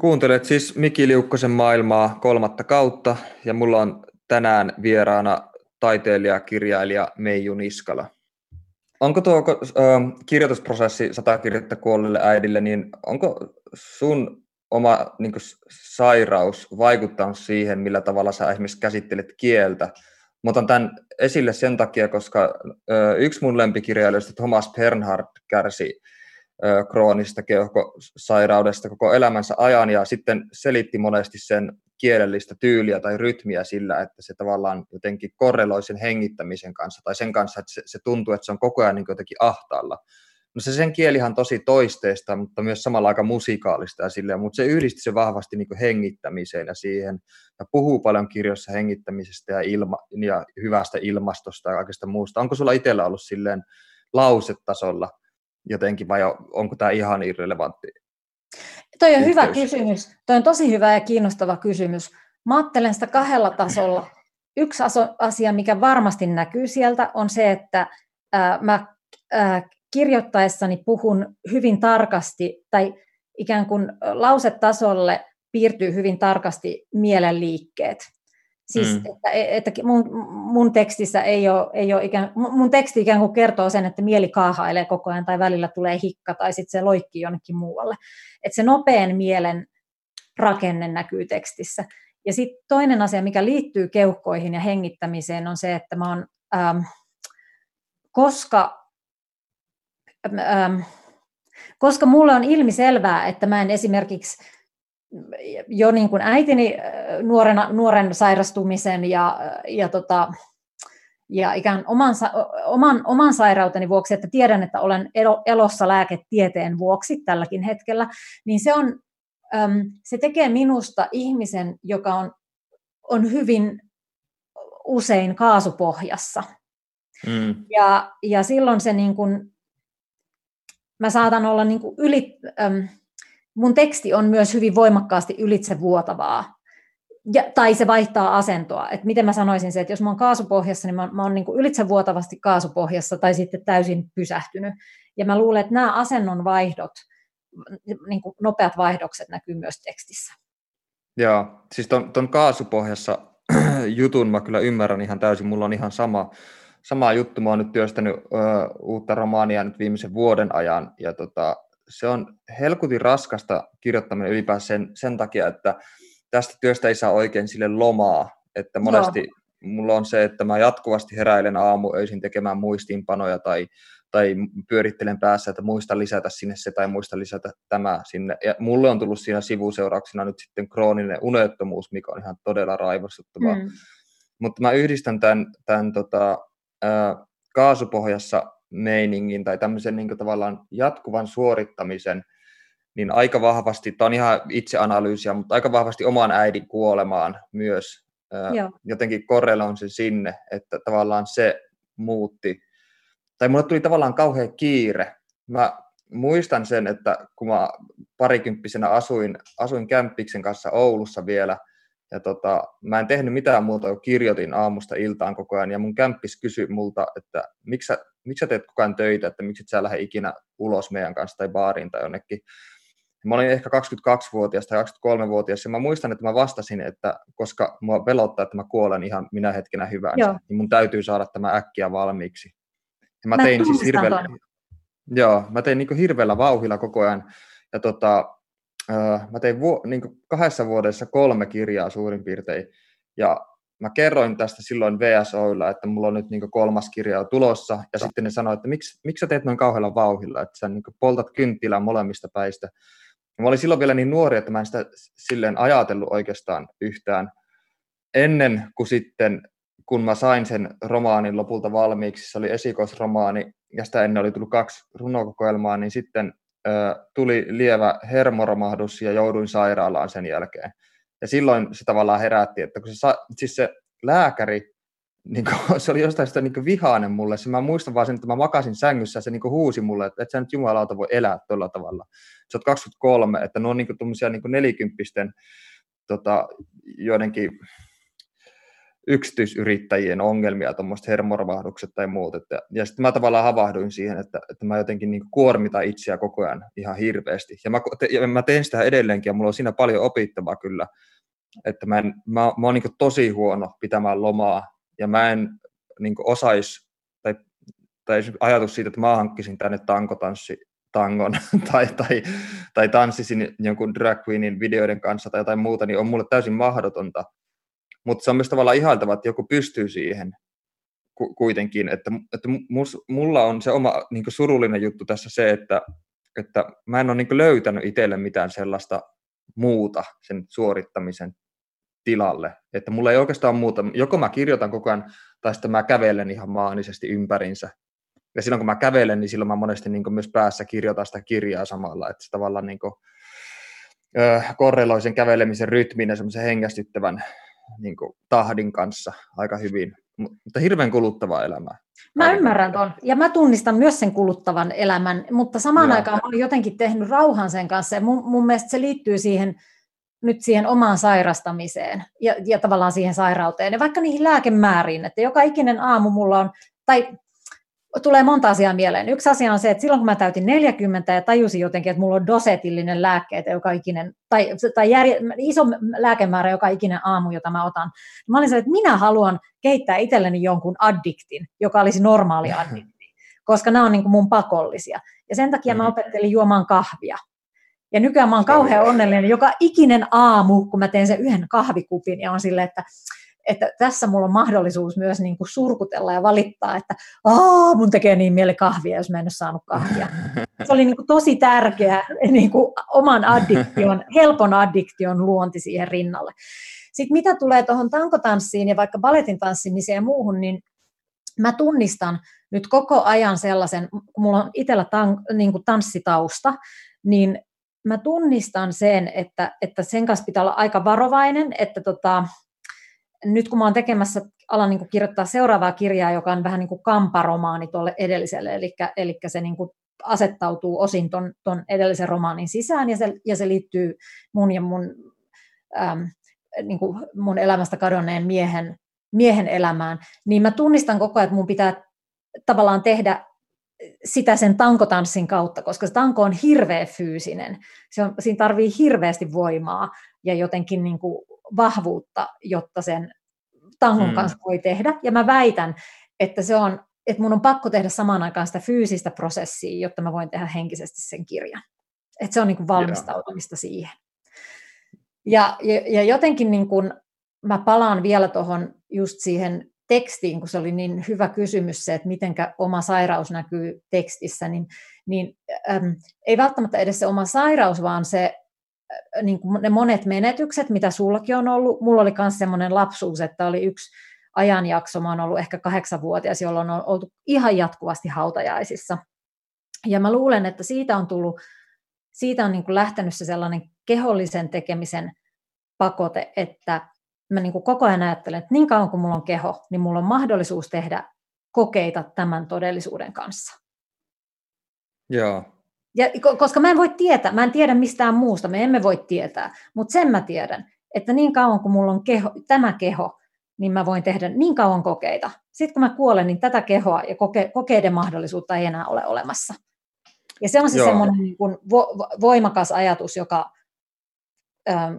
Kuuntelet siis Miki Liukkosen maailmaa kolmatta kautta ja mulla on tänään vieraana taiteilija, kirjailija Meiju Niskala. Onko tuo äh, kirjoitusprosessi sata kirjoittaa kuolleelle äidille, niin onko sun oma niin kuin, sairaus vaikuttanut siihen, millä tavalla sä esimerkiksi käsittelet kieltä. Mä otan tämän esille sen takia, koska ö, yksi mun lempikirjailijoista, Thomas Bernhard, kärsi ö, kroonisesta keuhkosairaudesta koko elämänsä ajan ja sitten selitti monesti sen kielellistä tyyliä tai rytmiä sillä, että se tavallaan jotenkin korreloi sen hengittämisen kanssa tai sen kanssa, että se, se tuntuu, että se on koko ajan niin jotenkin ahtaalla. No se sen kielihan tosi toisteista, mutta myös samalla aika musikaalista ja silleen, mutta se yhdisti se vahvasti niin hengittämiseen ja siihen, ja puhuu paljon kirjoissa hengittämisestä ja, ilma, ja hyvästä ilmastosta ja kaikesta muusta. Onko sulla itsellä ollut silleen lausetasolla jotenkin, vai onko tämä ihan irrelevantti?
Toi on yhteys? hyvä kysymys. Toi on tosi hyvä ja kiinnostava kysymys. Mä ajattelen sitä kahdella tasolla. Yksi asia, mikä varmasti näkyy sieltä, on se, että mä kirjoittaessani puhun hyvin tarkasti tai ikään kuin lausetasolle piirtyy hyvin tarkasti mielenliikkeet. Siis, mm. että, että mun, mun tekstissä ei ole, ei ole ikään, mun teksti ikään kuin kertoo sen, että mieli kaahailee koko ajan tai välillä tulee hikka tai sitten se loikkii jonnekin muualle. Että se nopean mielen rakenne näkyy tekstissä. Ja sitten toinen asia, mikä liittyy keuhkoihin ja hengittämiseen, on se, että mä oon, ähm, koska ähm, koska mulle on ilmiselvää, että mä en esimerkiksi jo niin kuin äitini nuorena, nuoren sairastumisen ja, ja, tota, ja ikään oman, oman, oman sairauteni vuoksi, että tiedän, että olen elossa lääketieteen vuoksi tälläkin hetkellä, niin se, on, se tekee minusta ihmisen, joka on, on hyvin usein kaasupohjassa. Mm. Ja, ja silloin se niin kuin mä saatan olla niin kuin yli, äm, mun teksti on myös hyvin voimakkaasti ylitsevuotavaa. Ja, tai se vaihtaa asentoa. Et miten mä sanoisin se, että jos mä oon kaasupohjassa, niin mä, mä oon niin kuin ylitsevuotavasti kaasupohjassa tai sitten täysin pysähtynyt. Ja mä luulen, että nämä asennon vaihdot, niin kuin nopeat vaihdokset näkyy myös tekstissä.
Joo, siis ton, ton kaasupohjassa jutun mä kyllä ymmärrän ihan täysin, mulla on ihan sama, sama juttu. Mä oon nyt työstänyt ö, uutta romaania nyt viimeisen vuoden ajan, ja tota, se on helkutin raskasta kirjoittaminen ylipäänsä sen, sen takia, että tästä työstä ei saa oikein sille lomaa, että monesti no. mulla on se, että mä jatkuvasti heräilen aamuöisin tekemään muistiinpanoja tai, tai pyörittelen päässä, että muista lisätä sinne se tai muista lisätä tämä sinne. Ja mulle on tullut siinä sivuseurauksena nyt sitten krooninen unettomuus, mikä on ihan todella raivostuttavaa. Mm. Mutta mä yhdistän tämän, tämän tota, kaasupohjassa meiningin tai tämmöisen niin tavallaan jatkuvan suorittamisen, niin aika vahvasti, tämä on ihan itseanalyysiä, mutta aika vahvasti oman äidin kuolemaan myös Joo. jotenkin korreloin se sinne, että tavallaan se muutti, tai mulle tuli tavallaan kauhean kiire. Mä muistan sen, että kun mä parikymppisenä asuin, asuin Kämppiksen kanssa Oulussa vielä – ja tota, mä en tehnyt mitään muuta kuin kirjoitin aamusta iltaan koko ajan, ja mun kämppis kysyi multa, että miksi sä miksi sä teet koko ajan töitä, että miksi et sä lähde ikinä ulos meidän kanssa tai baariin tai jonnekin. Mä olin ehkä 22-vuotias tai 23-vuotias ja mä muistan, että mä vastasin, että koska mua pelottaa, että mä kuolen ihan minä hetkenä hyvänsä, Joo. niin mun täytyy saada tämä äkkiä valmiiksi. Ja mä, mä tein siis hirveellä, Joo, mä tein niin hirveällä vauhilla koko ajan. Ja tota, mä tein vu- niin kahdessa vuodessa kolme kirjaa suurin piirtein. Ja mä kerroin tästä silloin VSOilla, että mulla on nyt niin kolmas kirja tulossa, ja sitten ne sanoivat, että miksi, miksi sä teet noin kauhealla vauhilla, että sä niin poltat kynttilää molemmista päistä. Ja mä olin silloin vielä niin nuori, että mä en sitä silleen ajatellut oikeastaan yhtään. Ennen kuin sitten, kun mä sain sen romaanin lopulta valmiiksi, se oli esikoisromaani, ja sitä ennen oli tullut kaksi runokokoelmaa, niin sitten tuli lievä hermoromahdus ja jouduin sairaalaan sen jälkeen. Ja silloin se tavallaan herätti, että kun se, siis se lääkäri, niin kuin, se oli jostain sitä niin vihainen mulle. Se, mä muistan vaan sen, että mä makasin sängyssä ja se niin huusi mulle, että et sä nyt jumalauta voi elää tuolla tavalla. Sä oot 23, että ne on niin tuommoisia niin nelikymppisten tota, joidenkin yksityisyrittäjien ongelmia, tuommoiset hermoromahdukset tai muut. Että, ja sitten mä tavallaan havahduin siihen, että, että mä jotenkin niin kuormitan itseä koko ajan ihan hirveästi. Ja mä, te, ja mä teen sitä edelleenkin, ja mulla on siinä paljon opittavaa kyllä, että mä, en, mä, mä oon niin tosi huono pitämään lomaa, ja mä en niin osaisi, tai, tai ajatus siitä, että mä hankkisin tänne tankotanssi tangon tai, tai, tai tanssisin jonkun drag queenin videoiden kanssa tai jotain muuta, niin on mulle täysin mahdotonta. Mutta se on myös tavallaan ihailtava, että joku pystyy siihen kuitenkin. Että, että mus, mulla on se oma niin surullinen juttu tässä se, että, että mä en ole niin löytänyt itselle mitään sellaista muuta sen suorittamisen tilalle. Että mulla ei oikeastaan muuta, joko mä kirjoitan koko ajan, tai sitten mä kävelen ihan maanisesti ympärinsä. Ja silloin kun mä kävelen, niin silloin mä monesti niin myös päässä kirjoitan sitä kirjaa samalla, että se tavallaan niin kuin, ö, korreloi sen kävelemisen rytmin ja semmoisen hengästyttävän niin kuin, tahdin kanssa aika hyvin. Mutta hirveän kuluttavaa elämää.
Mä ymmärrän tuon, ja mä tunnistan myös sen kuluttavan elämän, mutta samaan Joo. aikaan mä olen jotenkin tehnyt rauhan sen kanssa, ja mun, mun mielestä se liittyy siihen, nyt siihen omaan sairastamiseen ja, ja tavallaan siihen sairauteen, ja vaikka niihin lääkemääriin, että joka ikinen aamu mulla on, tai tulee monta asiaa mieleen. Yksi asia on se, että silloin kun mä täytin 40 ja tajusin jotenkin, että mulla on dosetillinen lääkkeet, joka ikinen, tai, tai järje, iso lääkemäärä joka ikinen aamu, jota mä otan, niin mä olin se, että minä haluan kehittää itselleni jonkun addiktin, joka olisi normaali addikti, koska nämä on niin kuin mun pakollisia. Ja sen takia mä mm-hmm. opettelin juomaan kahvia. Ja nykyään mä oon kauhean onnellinen joka ikinen aamu, kun mä teen sen yhden kahvikupin ja on silleen, että että tässä mulla on mahdollisuus myös niin kuin surkutella ja valittaa, että Aa, mun tekee niin mieli kahvia, jos mä en ole saanut kahvia. Se oli niin kuin tosi tärkeä niin kuin oman addiktion, helpon addiktion luonti siihen rinnalle. Sitten mitä tulee tuohon tankotanssiin ja vaikka baletin tanssimiseen ja muuhun, niin mä tunnistan nyt koko ajan sellaisen, kun mulla on itsellä tan, niin kuin tanssitausta, niin mä tunnistan sen, että, että sen kanssa pitää olla aika varovainen, että tota, nyt kun mä oon tekemässä, alan niin kirjoittaa seuraavaa kirjaa, joka on vähän niin kuin kamparomaani tuolle edelliselle, eli, eli se niin kuin asettautuu osin ton, ton edellisen romaanin sisään, ja se, ja se liittyy mun ja mun, äm, niin kuin mun elämästä kadonneen miehen, miehen elämään, niin mä tunnistan koko ajan, että mun pitää tavallaan tehdä sitä sen tankotanssin kautta, koska se tanko on hirveä fyysinen. Se on, siinä tarvii hirveästi voimaa ja jotenkin niin kuin vahvuutta, jotta sen tangon mm. kanssa voi tehdä. Ja mä väitän, että se on, että mun on pakko tehdä samaan aikaan sitä fyysistä prosessia, jotta mä voin tehdä henkisesti sen kirjan. Että se on niin kuin valmistautumista yeah. siihen. Ja, ja, ja jotenkin niin kuin mä palaan vielä tuohon just siihen tekstiin, kun se oli niin hyvä kysymys se, että miten oma sairaus näkyy tekstissä, niin, niin äm, ei välttämättä edes se oma sairaus, vaan se niin kuin ne monet menetykset, mitä sullakin on ollut. Mulla oli myös semmoinen lapsuus, että oli yksi ajanjakso, mä oon ollut ehkä kahdeksanvuotias, jolloin on oltu ihan jatkuvasti hautajaisissa. Ja mä luulen, että siitä on tullut, siitä on niin kuin lähtenyt se sellainen kehollisen tekemisen pakote, että mä niin kuin koko ajan ajattelen, että niin kauan kuin mulla on keho, niin mulla on mahdollisuus tehdä kokeita tämän todellisuuden kanssa.
Joo,
ja, koska mä en voi tietää, mä en tiedä mistään muusta, me emme voi tietää, mutta sen mä tiedän, että niin kauan kuin mulla on keho, tämä keho, niin mä voin tehdä niin kauan kokeita. Sitten kun mä kuolen, niin tätä kehoa ja koke, kokeiden mahdollisuutta ei enää ole olemassa. Ja se on se semmoinen niin kuin vo, voimakas ajatus, joka, ähm,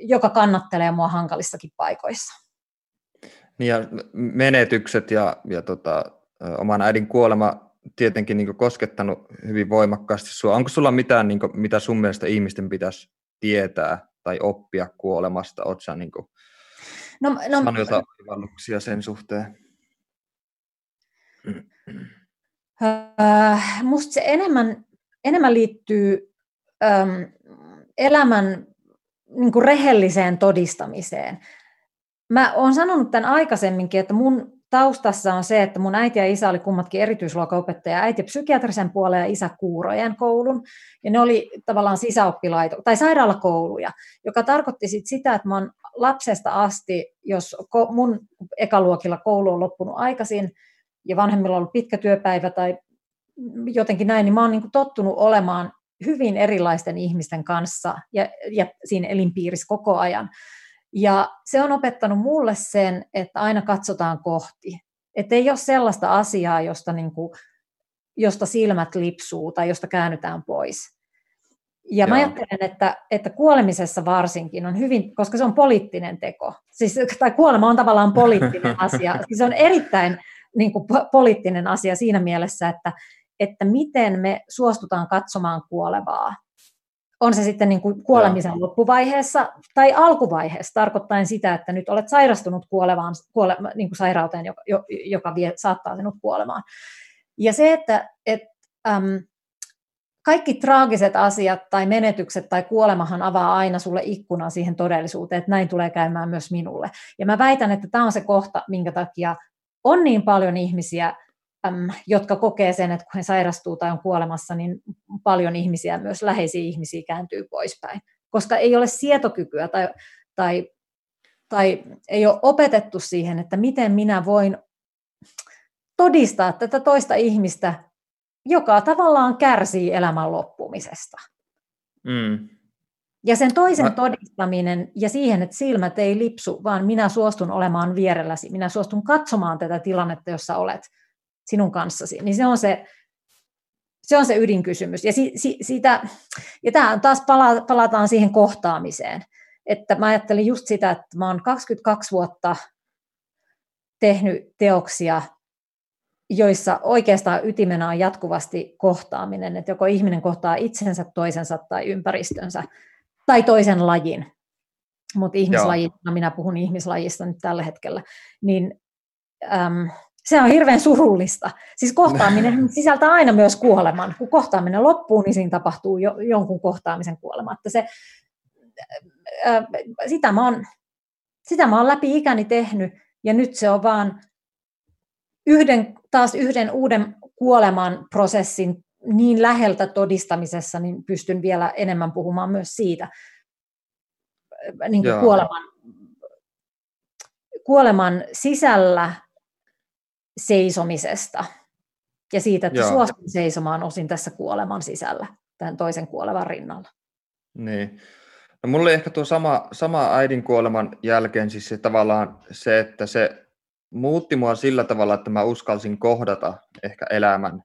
joka kannattelee mua hankalissakin paikoissa.
Niin ja menetykset ja, ja tota, oman äidin kuolema tietenkin niin koskettanut hyvin voimakkaasti sinua. Onko sulla mitään, niin kuin, mitä sun mielestä ihmisten pitäisi tietää tai oppia kuolemasta? Oletko sä niin kuin, no, no, jotain oivalluksia sen suhteen?
Äh, musta se enemmän, enemmän liittyy äm, elämän niin kuin rehelliseen todistamiseen. Mä oon sanonut tämän aikaisemminkin, että mun taustassa on se, että mun äiti ja isä oli kummatkin erityisluokaopettaja, äiti psykiatrisen puolen ja isä kuurojen koulun, ja ne oli tavallaan sisäoppilaito, tai sairaalakouluja, joka tarkoitti sit sitä, että mä oon lapsesta asti, jos mun ekaluokilla koulu on loppunut aikaisin, ja vanhemmilla on ollut pitkä työpäivä tai jotenkin näin, niin mä oon niin tottunut olemaan hyvin erilaisten ihmisten kanssa ja, ja siinä elinpiirissä koko ajan. Ja se on opettanut mulle sen, että aina katsotaan kohti. Että ei ole sellaista asiaa, josta, niin kuin, josta silmät lipsuu tai josta käännytään pois. Ja Joo. mä ajattelen, että, että kuolemisessa varsinkin on hyvin, koska se on poliittinen teko, siis, tai kuolema on tavallaan poliittinen asia, siis on erittäin niin kuin, poliittinen asia siinä mielessä, että, että miten me suostutaan katsomaan kuolevaa on se sitten niin kuin kuolemisen ja. loppuvaiheessa tai alkuvaiheessa, tarkoittaen sitä, että nyt olet sairastunut kuolevaan, kuole, niin kuin sairauteen, joka, joka vie, saattaa sinut kuolemaan. Ja se, että et, äm, kaikki traagiset asiat tai menetykset tai kuolemahan avaa aina sulle ikkunan siihen todellisuuteen, että näin tulee käymään myös minulle. Ja mä väitän, että tämä on se kohta, minkä takia on niin paljon ihmisiä, jotka kokee sen, että kun he sairastuu tai on kuolemassa, niin paljon ihmisiä, myös läheisiä ihmisiä kääntyy poispäin. Koska ei ole sietokykyä tai, tai, tai ei ole opetettu siihen, että miten minä voin todistaa tätä toista ihmistä, joka tavallaan kärsii elämän loppumisesta. Mm. Ja sen toisen Mä... todistaminen ja siihen, että silmät ei lipsu, vaan minä suostun olemaan vierelläsi, minä suostun katsomaan tätä tilannetta, jossa olet – sinun kanssasi, niin se on se, se, on se ydinkysymys. Ja, si, si, siitä, ja tämä taas pala, palataan siihen kohtaamiseen. Että mä ajattelin just sitä, että mä oon 22 vuotta tehnyt teoksia, joissa oikeastaan ytimenä on jatkuvasti kohtaaminen, että joko ihminen kohtaa itsensä, toisensa tai ympäristönsä, tai toisen lajin. Mutta ihmislajista, minä puhun ihmislajista nyt tällä hetkellä, niin äm, se on hirveän surullista. Siis kohtaaminen sisältää aina myös kuoleman. Kun kohtaaminen loppuu, niin siinä tapahtuu jo, jonkun kohtaamisen kuolema. Että se, ää, sitä, mä oon, sitä mä oon läpi ikäni tehnyt, ja nyt se on vaan yhden, taas yhden uuden kuoleman prosessin niin läheltä todistamisessa, niin pystyn vielä enemmän puhumaan myös siitä niin kuin kuoleman, kuoleman sisällä seisomisesta ja siitä, että suostun seisomaan osin tässä kuoleman sisällä, tämän toisen kuolevan rinnalla.
Niin. No mulla oli ehkä tuo sama, sama äidin kuoleman jälkeen siis se tavallaan se, että se muutti mua sillä tavalla, että mä uskalsin kohdata ehkä elämän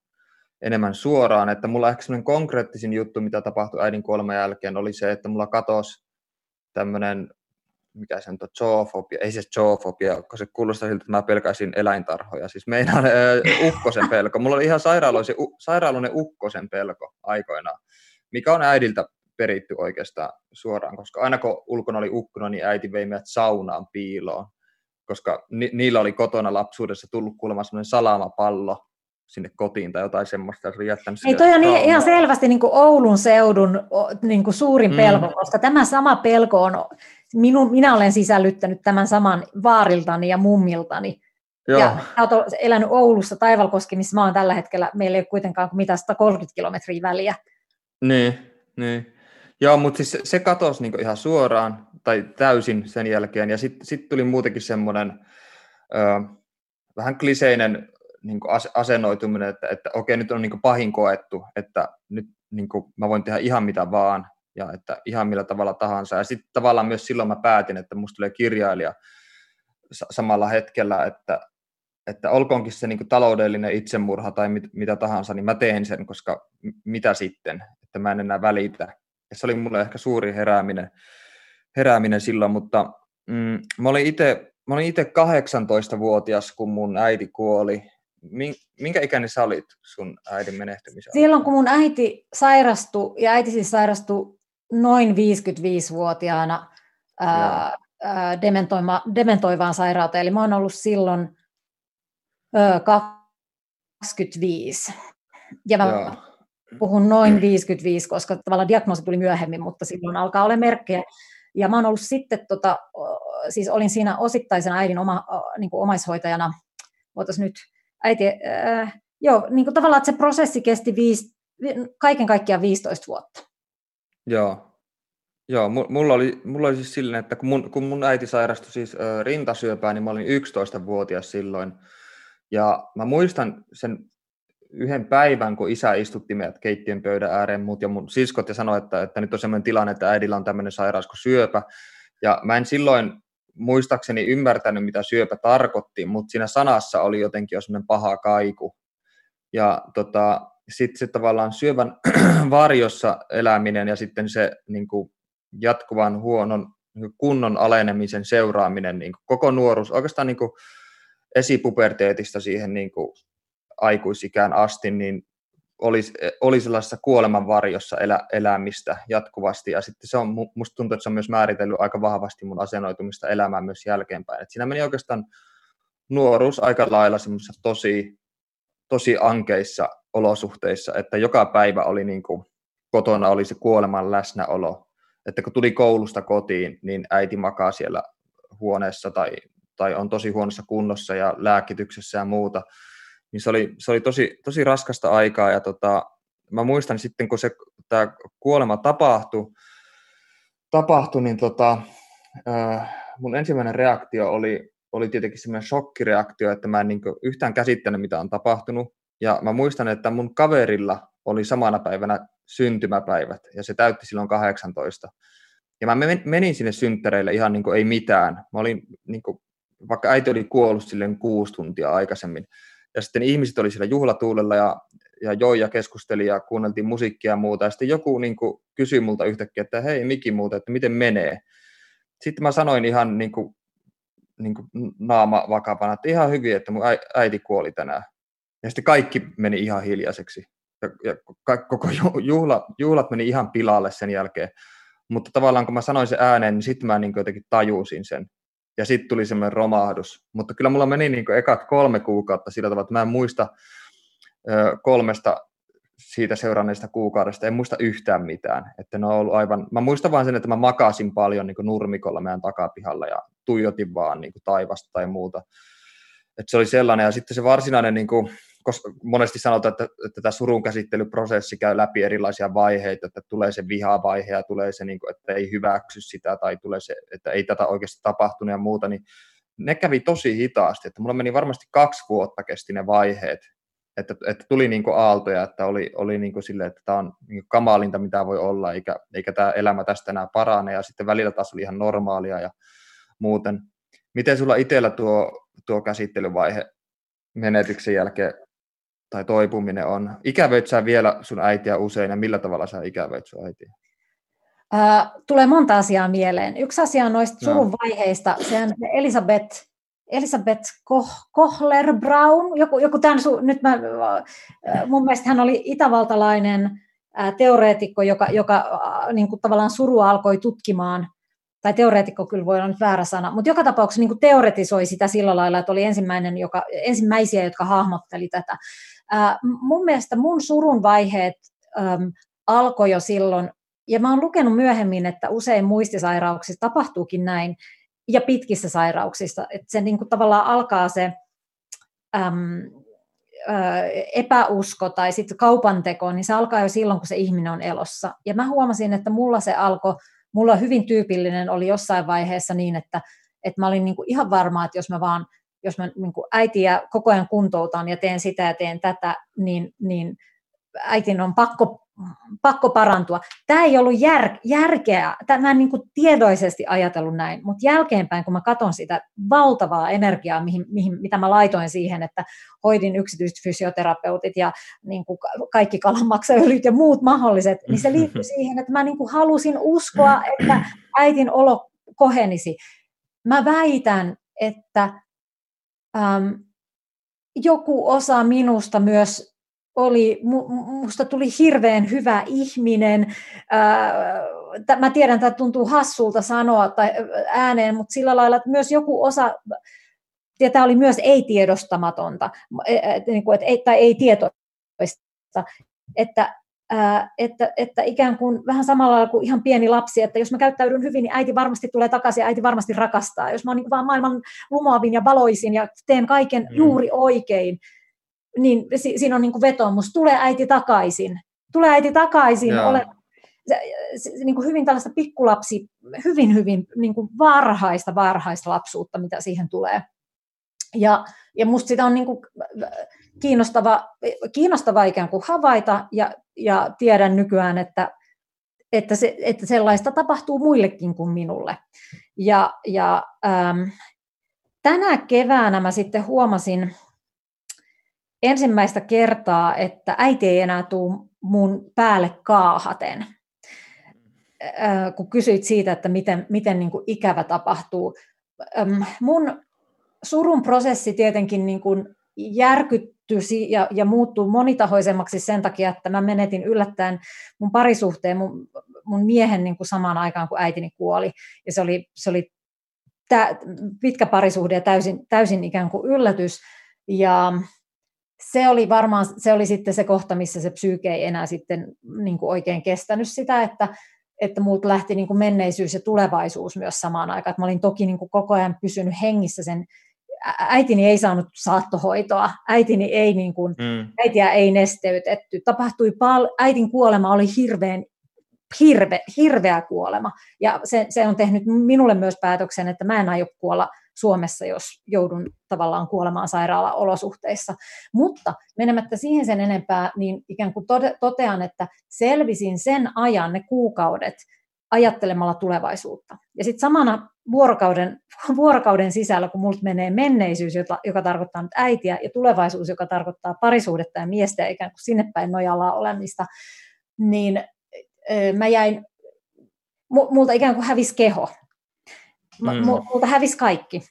enemmän suoraan, että mulla ehkä semmoinen konkreettisin juttu, mitä tapahtui äidin kuoleman jälkeen, oli se, että mulla katosi tämmöinen mikä se on tuo zoofobia, ei se zoofobia, kun se kuulostaa siltä, että mä pelkäisin eläintarhoja, siis meinaan äh, ukkosen pelko. Mulla oli ihan sairaaloinen ukkosen pelko aikoinaan, mikä on äidiltä peritty oikeastaan suoraan, koska aina kun ulkona oli ukkona, niin äiti vei meidät saunaan piiloon, koska ni- niillä oli kotona lapsuudessa tullut kuulemma semmoinen salamapallo, sinne kotiin tai jotain semmoista, että jättänyt
Ei, toi on niin, ihan selvästi niin kuin Oulun seudun niin kuin suurin mm. pelko, koska tämä sama pelko on minun, minä olen sisällyttänyt tämän saman vaariltani ja mummiltani. Joo. Ja olet elänyt Oulussa Taivalkoski, missä mä oon tällä hetkellä, meillä ei ole kuitenkaan mitään 130 kilometriä väliä.
Niin, niin. Joo, mutta siis se, katosi niin ihan suoraan tai täysin sen jälkeen. Ja sitten sit tuli muutenkin semmoinen vähän kliseinen niin asennoituminen, että, että okei, nyt on niin pahin koettu, että nyt niin mä voin tehdä ihan mitä vaan, ja että ihan millä tavalla tahansa. Ja sitten tavallaan myös silloin mä päätin, että musta tulee kirjailija samalla hetkellä, että, että olkoonkin se niin taloudellinen itsemurha tai mit, mitä tahansa, niin mä teen sen, koska mitä sitten, että mä en enää välitä. Ja se oli mulle ehkä suuri herääminen, herääminen silloin, mutta mm, mä olin itse mä olin itse 18-vuotias, kun mun äiti kuoli. Minkä ikäinen sä olit sun äidin menehtymisen?
Silloin kun mun äiti sairastui, ja äiti siis sairastui noin 55-vuotiaana ää, ää, dementoivaan sairauteen, eli mä oon ollut silloin ää, 25. Ja mä Joo. puhun noin 55, koska tavallaan diagnoosi tuli myöhemmin, mutta silloin alkaa olla merkkejä. Ja mä oon ollut sitten, tota, siis olin siinä osittaisen äidin oma, niin kuin omaishoitajana, ootas nyt, äiti, äh, joo, niin kuin tavallaan, että se prosessi kesti viisi, kaiken kaikkiaan 15 vuotta.
Joo, Joo, mulla oli, mulla oli siis silleen, että kun mun, kun mun äiti sairastui siis äh, rintasyöpään, niin mä olin 11-vuotias silloin. Ja mä muistan sen yhden päivän, kun isä istutti meidät keittiön pöydän ääreen, mut ja mun siskot, ja sanoi, että, että nyt on sellainen tilanne, että äidillä on tämmöinen sairaus kuin syöpä. Ja mä en silloin muistaakseni ymmärtänyt, mitä syöpä tarkoitti, mutta siinä sanassa oli jotenkin jo semmoinen paha kaiku. Ja tota, sitten se tavallaan syövän varjossa eläminen ja sitten se niin kuin jatkuvan huonon kunnon alenemisen seuraaminen, niin kuin koko nuoruus, oikeastaan niin kuin esipuberteetista siihen niin kuin aikuisikään asti, niin oli, oli sellaisessa kuoleman varjossa elä, elämistä jatkuvasti. Ja sitten se on, musta tuntuu, että se on myös määritellyt aika vahvasti mun asennoitumista elämään myös jälkeenpäin. Et siinä meni oikeastaan nuoruus aika lailla semmoisessa tosi, tosi ankeissa olosuhteissa, että joka päivä oli niin kuin, kotona oli se kuoleman läsnäolo. Että kun tuli koulusta kotiin, niin äiti makaa siellä huoneessa tai, tai on tosi huonossa kunnossa ja lääkityksessä ja muuta niin se oli, se oli tosi, tosi raskasta aikaa ja tota, mä muistan sitten, kun se tämä kuolema tapahtui, tapahtui niin tota, äh, mun ensimmäinen reaktio oli, oli tietenkin semmoinen shokkireaktio, että mä en niin yhtään käsittänyt, mitä on tapahtunut. Ja mä muistan, että mun kaverilla oli samana päivänä syntymäpäivät, ja se täytti silloin 18. Ja mä menin sinne synttäreille ihan niin kuin ei mitään. Mä olin, niin kuin, vaikka äiti oli kuollut silleen kuusi tuntia aikaisemmin, ja sitten ihmiset oli siellä juhlatuulella ja, ja joi ja keskusteli ja kuunneltiin musiikkia ja muuta. Ja sitten joku niin kuin, kysyi multa yhtäkkiä, että hei Miki muuta, että miten menee. Sitten mä sanoin ihan niin kuin, niin kuin naama vakavana, että ihan hyvin, että mun äiti kuoli tänään. Ja sitten kaikki meni ihan hiljaiseksi. Ja, ja koko juhla, juhlat meni ihan pilalle sen jälkeen. Mutta tavallaan kun mä sanoin sen ääneen, niin sitten mä niin jotenkin tajusin sen ja sitten tuli semmoinen romahdus. Mutta kyllä mulla meni niin ekat kolme kuukautta sillä tavalla, että mä en muista ö, kolmesta siitä seuranneesta kuukaudesta, en muista yhtään mitään. Että ne on ollut aivan, mä muistan vaan sen, että mä makasin paljon niin nurmikolla meidän takapihalla ja tuijotin vaan niin taivasta tai muuta. Että se oli sellainen, ja sitten se varsinainen niin kuin, koska monesti sanotaan, että, että tämä surun käsittelyprosessi käy läpi erilaisia vaiheita, että tulee se vihavaihe ja tulee se, niin kuin, että ei hyväksy sitä tai tulee se, että ei tätä oikeasti tapahtunut ja muuta, niin ne kävi tosi hitaasti, että mulla meni varmasti kaksi vuotta kesti ne vaiheet, että, että tuli niin kuin aaltoja, että oli, oli niin kuin sille, että tämä on niin kuin kamalinta, mitä voi olla, eikä, eikä tämä elämä tästä enää parane, ja sitten välillä taas oli ihan normaalia ja muuten. Miten sulla itsellä tuo, tuo käsittelyvaihe menetyksen jälkeen tai toipuminen on? Ikävöit sä vielä sun äitiä usein ja millä tavalla sä ikävöit sun äitiä?
Äh, tulee monta asiaa mieleen. Yksi asia on noista surun vaiheista, se on Elisabeth, Elisabeth Koh, Kohler Brown, joku, joku tämän, nyt mä, mun mielestä hän oli itävaltalainen teoreetikko, joka, joka niin kuin tavallaan suru alkoi tutkimaan tai teoreetikko kyllä voi olla nyt väärä sana, mutta joka tapauksessa niin kuin teoretisoi sitä sillä lailla, että oli ensimmäinen, joka, ensimmäisiä, jotka hahmotteli tätä. Ää, mun mielestä mun surun vaiheet äm, alkoi jo silloin, ja mä oon lukenut myöhemmin, että usein muistisairauksissa tapahtuukin näin, ja pitkissä sairauksissa, että se niin kuin tavallaan alkaa se äm, epäusko tai sitten kaupanteko, niin se alkaa jo silloin, kun se ihminen on elossa. Ja mä huomasin, että mulla se alkoi mulla hyvin tyypillinen oli jossain vaiheessa niin, että, että mä olin niin kuin ihan varma, että jos mä vaan jos mä niin kuin äitiä koko ajan kuntoutan ja teen sitä ja teen tätä, niin, niin äitin on pakko, pakko parantua. Tämä ei ollut jär, järkeä, mä en niin kuin tiedoisesti ajatellut näin, mutta jälkeenpäin, kun mä katson sitä valtavaa energiaa, mihin, mihin, mitä mä laitoin siihen, että hoidin yksityiset fysioterapeutit ja niin kuin kaikki kalanmaksajöljyt ja muut mahdolliset, niin se liittyy siihen, että mä niin kuin halusin uskoa, että äitin olo kohenisi. Mä väitän, että äm, joku osa minusta myös oli, musta tuli hirveän hyvä ihminen. Ää, mä tiedän, että tuntuu hassulta sanoa tai ääneen, mutta sillä lailla, että myös joku osa, ja tämä oli myös ei-tiedostamatonta, e, e, niinku, tai ei-tietoista, että että, että ikään kuin vähän samalla lailla kuin ihan pieni lapsi, että jos mä käyttäydyn hyvin, niin äiti varmasti tulee takaisin ja äiti varmasti rakastaa. Jos mä oon niin vaan maailman lumoavin ja valoisin ja teen kaiken mm. juuri oikein, niin si- siinä on niin kuin vetomus, tulee äiti takaisin. Tulee äiti takaisin, ole, se, se, niin kuin hyvin tällaista pikkulapsi, hyvin hyvin niin kuin varhaista varhaista lapsuutta, mitä siihen tulee. Ja, ja musta sitä on niin kuin kiinnostava, kiinnostava ikään kuin havaita ja, ja tiedän nykyään, että, että, se, että sellaista tapahtuu muillekin kuin minulle. Ja, ja ähm, tänä keväänä mä sitten huomasin ensimmäistä kertaa, että äiti ei enää tule mun päälle kaahaten. Äh, kun kysyit siitä, että miten, miten niin kuin ikävä tapahtuu. Ähm, mun surun prosessi tietenkin niin kuin järkyttyi ja, ja muuttui monitahoisemmaksi sen takia, että mä menetin yllättäen mun parisuhteen mun, mun miehen niin kuin samaan aikaan, kun äitini kuoli. Ja se oli, se oli tä, pitkä parisuhde ja täysin, täysin ikään kuin yllätys. Ja se oli varmaan se oli sitten se kohta, missä se psyyke ei enää sitten niin kuin oikein kestänyt sitä, että, että muut lähti niin kuin menneisyys ja tulevaisuus myös samaan aikaan. Että mä olin toki niin kuin koko ajan pysynyt hengissä sen äitini ei saanut saattohoitoa, äitini ei niin kuin, mm. äitiä ei nesteytetty, tapahtui pal- äitin kuolema oli hirveän hirve, hirveä kuolema. Ja se, se on tehnyt minulle myös päätöksen, että mä en aio kuolla Suomessa, jos joudun tavallaan kuolemaan sairaalaolosuhteissa. Mutta menemättä siihen sen enempää, niin ikään kuin totean, että selvisin sen ajan, ne kuukaudet, ajattelemalla tulevaisuutta. Ja sitten samana vuorokauden, vuorokauden sisällä, kun multa menee menneisyys, jota, joka tarkoittaa nyt äitiä, ja tulevaisuus, joka tarkoittaa parisuudetta ja miestä ja ikään kuin sinne päin nojalla olemista, niin mä jäin, multa ikään kuin hävisi keho. Mm. Multa hävisi kaikki.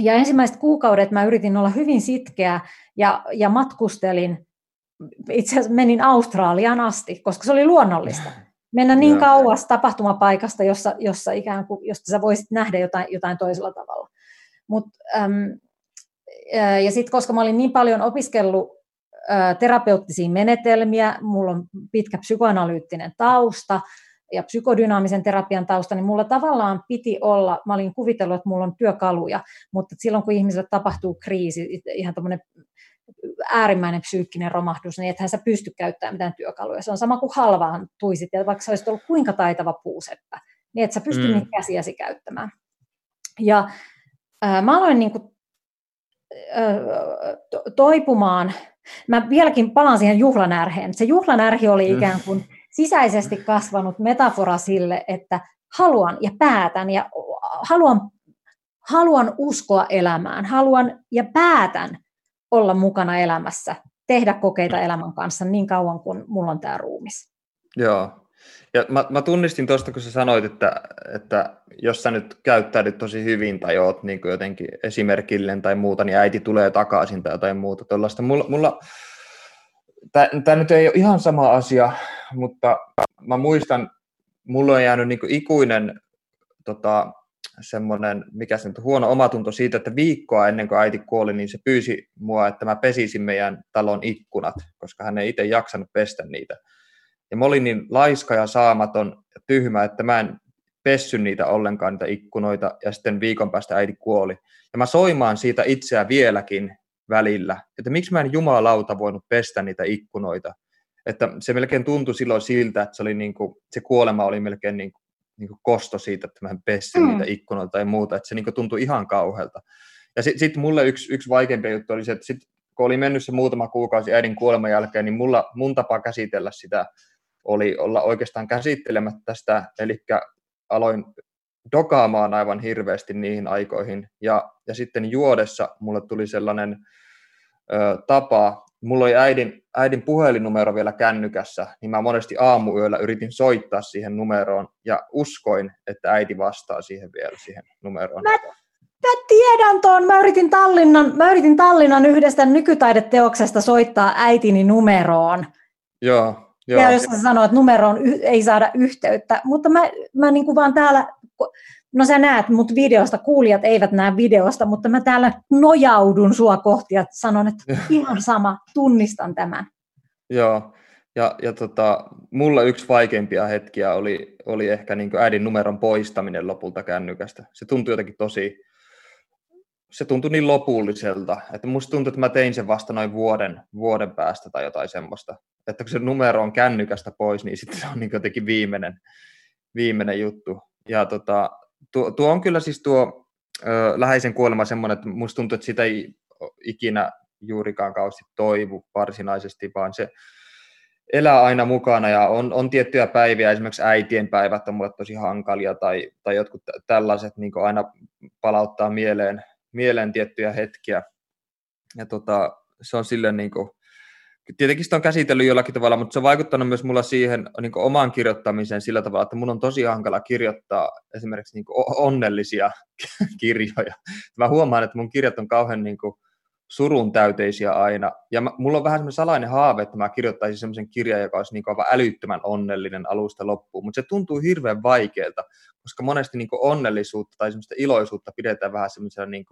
Ja ensimmäiset kuukaudet mä yritin olla hyvin sitkeä ja, ja matkustelin, itse asiassa menin Australiaan asti, koska se oli luonnollista mennä niin ja. kauas tapahtumapaikasta, jossa, jossa ikään kuin, josta sä voisit nähdä jotain, jotain toisella tavalla. Mut, äm, ja sitten koska mä olin niin paljon opiskellut ä, terapeuttisia menetelmiä, mulla on pitkä psykoanalyyttinen tausta ja psykodynaamisen terapian tausta, niin mulla tavallaan piti olla, mä olin kuvitellut, että mulla on työkaluja, mutta silloin kun ihmiselle tapahtuu kriisi, ihan tämmöinen äärimmäinen psyykkinen romahdus, niin ethän sä pysty käyttämään mitään työkaluja. Se on sama kuin halvaan tuisit, ja vaikka sä olisit ollut kuinka taitava puuseppä, niin et sä pysty mm. niitä käsiäsi käyttämään. Ja ää, mä aloin niin kuin, ää, to, toipumaan, mä vieläkin palaan siihen juhlanärheen. Se juhlanärhi oli ikään kuin sisäisesti kasvanut metafora sille, että haluan ja päätän ja haluan, haluan uskoa elämään, haluan ja päätän olla mukana elämässä, tehdä kokeita elämän kanssa niin kauan kuin mulla on tämä ruumis.
Joo. Ja mä, mä tunnistin tuosta, kun sä sanoit, että, että jos sä nyt käyttäydyt tosi hyvin tai oot niin jotenkin esimerkillinen tai muuta, niin äiti tulee takaisin tai jotain muuta tuollaista. Mulla, mulla tämä nyt ei ole ihan sama asia, mutta mä muistan, mulla on jäänyt niin ikuinen tota, semmoinen, mikä se nyt huono omatunto siitä, että viikkoa ennen kuin äiti kuoli, niin se pyysi mua, että mä pesisin meidän talon ikkunat, koska hän ei itse jaksanut pestä niitä. Ja mä olin niin laiska ja saamaton ja tyhmä, että mä en pessy niitä ollenkaan, niitä ikkunoita, ja sitten viikon päästä äiti kuoli. Ja mä soimaan siitä itseä vieläkin välillä, että miksi mä en jumalauta voinut pestä niitä ikkunoita. Että se melkein tuntui silloin siltä, että se, oli niin kuin, se kuolema oli melkein niin niin kuin kosto siitä, että mä pessin mm. niitä ikkunoita tai muuta, että se niin kuin tuntui ihan kauhealta. Ja sitten sit mulle yksi, yksi vaikeampi juttu oli se, että sit kun oli mennyt se muutama kuukausi äidin kuoleman jälkeen, niin mulla, mun tapa käsitellä sitä oli olla oikeastaan käsittelemättä sitä, eli aloin dokaamaan aivan hirveästi niihin aikoihin. Ja, ja sitten juodessa mulle tuli sellainen ö, tapa, mulla oli äidin, äidin puhelinnumero vielä kännykässä, niin mä monesti aamuyöllä yritin soittaa siihen numeroon ja uskoin, että äiti vastaa siihen vielä siihen numeroon.
Mä, mä tiedän tuon, mä yritin, Tallinnan, mä yritin Tallinnan yhdestä nykytaideteoksesta soittaa äitini numeroon.
Joo, Joo.
Ja jos sä sanoo, että numeroon ei saada yhteyttä, mutta mä, mä niin kuin vaan täällä, no sä näet mut videosta, kuulijat eivät näe videosta, mutta mä täällä nojaudun sua kohti ja sanon, että ihan sama, tunnistan tämän.
Joo, ja, ja tota, mulla yksi vaikeimpia hetkiä oli, oli ehkä niin äidin numeron poistaminen lopulta kännykästä. Se tuntui jotenkin tosi, se tuntui niin lopulliselta, että musta tuntui, että mä tein sen vasta noin vuoden, vuoden päästä tai jotain semmoista. Että kun se numero on kännykästä pois, niin sitten se on niin jotenkin viimeinen, viimeinen juttu. Ja tota, tuo, tuo, on kyllä siis tuo ö, läheisen kuolema semmoinen, että musta tuntuu, että sitä ei ikinä juurikaan kausti toivu varsinaisesti, vaan se elää aina mukana ja on, on tiettyjä päiviä, esimerkiksi äitien päivät on mulle tosi hankalia tai, tai jotkut tällaiset niin aina palauttaa mieleen, mieleen tiettyjä hetkiä. Ja tota, se on silleen niin kuin, tietenkin sitä on käsitellyt jollakin tavalla, mutta se on vaikuttanut myös mulla siihen niin omaan kirjoittamiseen sillä tavalla, että mun on tosi hankala kirjoittaa esimerkiksi niin onnellisia kirjoja. Mä huomaan, että mun kirjat on kauhean niin surun täyteisiä aina. Ja mä, mulla on vähän semmoinen salainen haave, että mä kirjoittaisin semmoisen kirjan, joka olisi niin aivan älyttömän onnellinen alusta loppuun. Mutta se tuntuu hirveän vaikealta, koska monesti niin onnellisuutta tai semmoista iloisuutta pidetään vähän semmoisena niin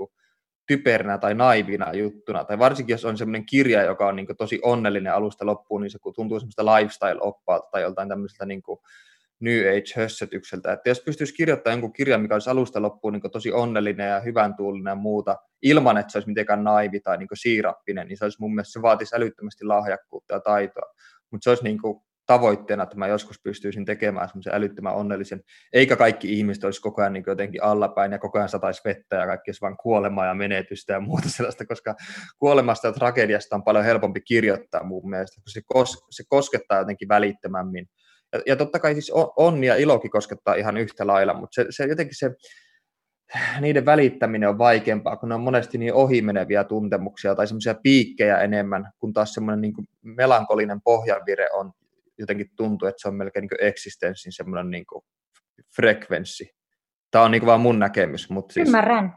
kuin typernä tai naivina juttuna. Tai varsinkin, jos on semmoinen kirja, joka on niin tosi onnellinen alusta loppuun, niin se tuntuu semmoista lifestyle-oppaalta tai joltain tämmöiseltä niin New Age-hössötykseltä. Että jos pystyisi kirjoittamaan jonkun kirjan, mikä olisi alusta loppuun niin tosi onnellinen ja hyvän tuulinen ja muuta, ilman että se olisi mitenkään naivi tai niin siirappinen, niin se olisi mun mielestä, se vaatisi älyttömästi lahjakkuutta ja taitoa. Mutta se olisi niin kuin tavoitteena, että mä joskus pystyisin tekemään semmoisen älyttömän onnellisen, eikä kaikki ihmiset olisi koko ajan niin jotenkin allapäin ja koko ajan sataisi vettä ja kaikki olisi vain kuolemaa ja menetystä ja muuta sellaista, koska kuolemasta ja tragediasta on paljon helpompi kirjoittaa mun mielestä, kun se, kos, se koskettaa jotenkin välittömämmin. Ja, ja totta kai siis onni ja ilokin koskettaa ihan yhtä lailla, mutta se, se jotenkin se, niiden välittäminen on vaikeampaa, kun ne on monesti niin ohimeneviä tuntemuksia tai semmoisia piikkejä enemmän, kun taas semmoinen niin melankolinen pohjavire on jotenkin tuntuu, että se on melkein niin eksistenssin semmoinen niin frekvenssi. Tämä on niin vaan mun näkemys. Mutta siis,
Ymmärrän.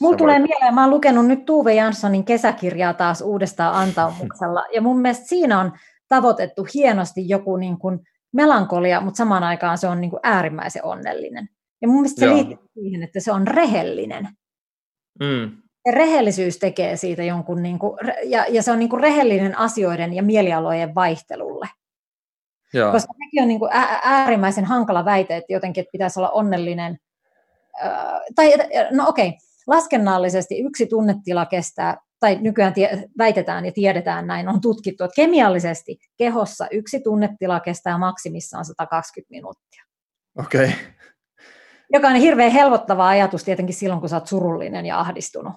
Mulla tulee voi... mieleen, mä oon lukenut nyt Tuve Janssonin kesäkirjaa taas uudestaan antaumuksella, ja mun mielestä siinä on tavoitettu hienosti joku niin kuin melankolia, mutta samaan aikaan se on niin kuin äärimmäisen onnellinen. Ja mun mielestä se Joo. liittyy siihen, että se on rehellinen. Mm. Ja rehellisyys tekee siitä jonkun, niin kuin, ja, ja se on niin kuin rehellinen asioiden ja mielialojen vaihtelulle. Joo. Koska sekin on niin kuin äärimmäisen hankala väite, että jotenkin että pitäisi olla onnellinen. tai no okei, okay, laskennallisesti yksi tunnetila kestää, tai nykyään tie, väitetään ja tiedetään näin, on tutkittu, että kemiallisesti kehossa yksi tunnetila kestää maksimissaan 120 minuuttia.
Okei. Okay.
Joka on hirveän helpottava ajatus tietenkin silloin, kun sä oot surullinen ja ahdistunut.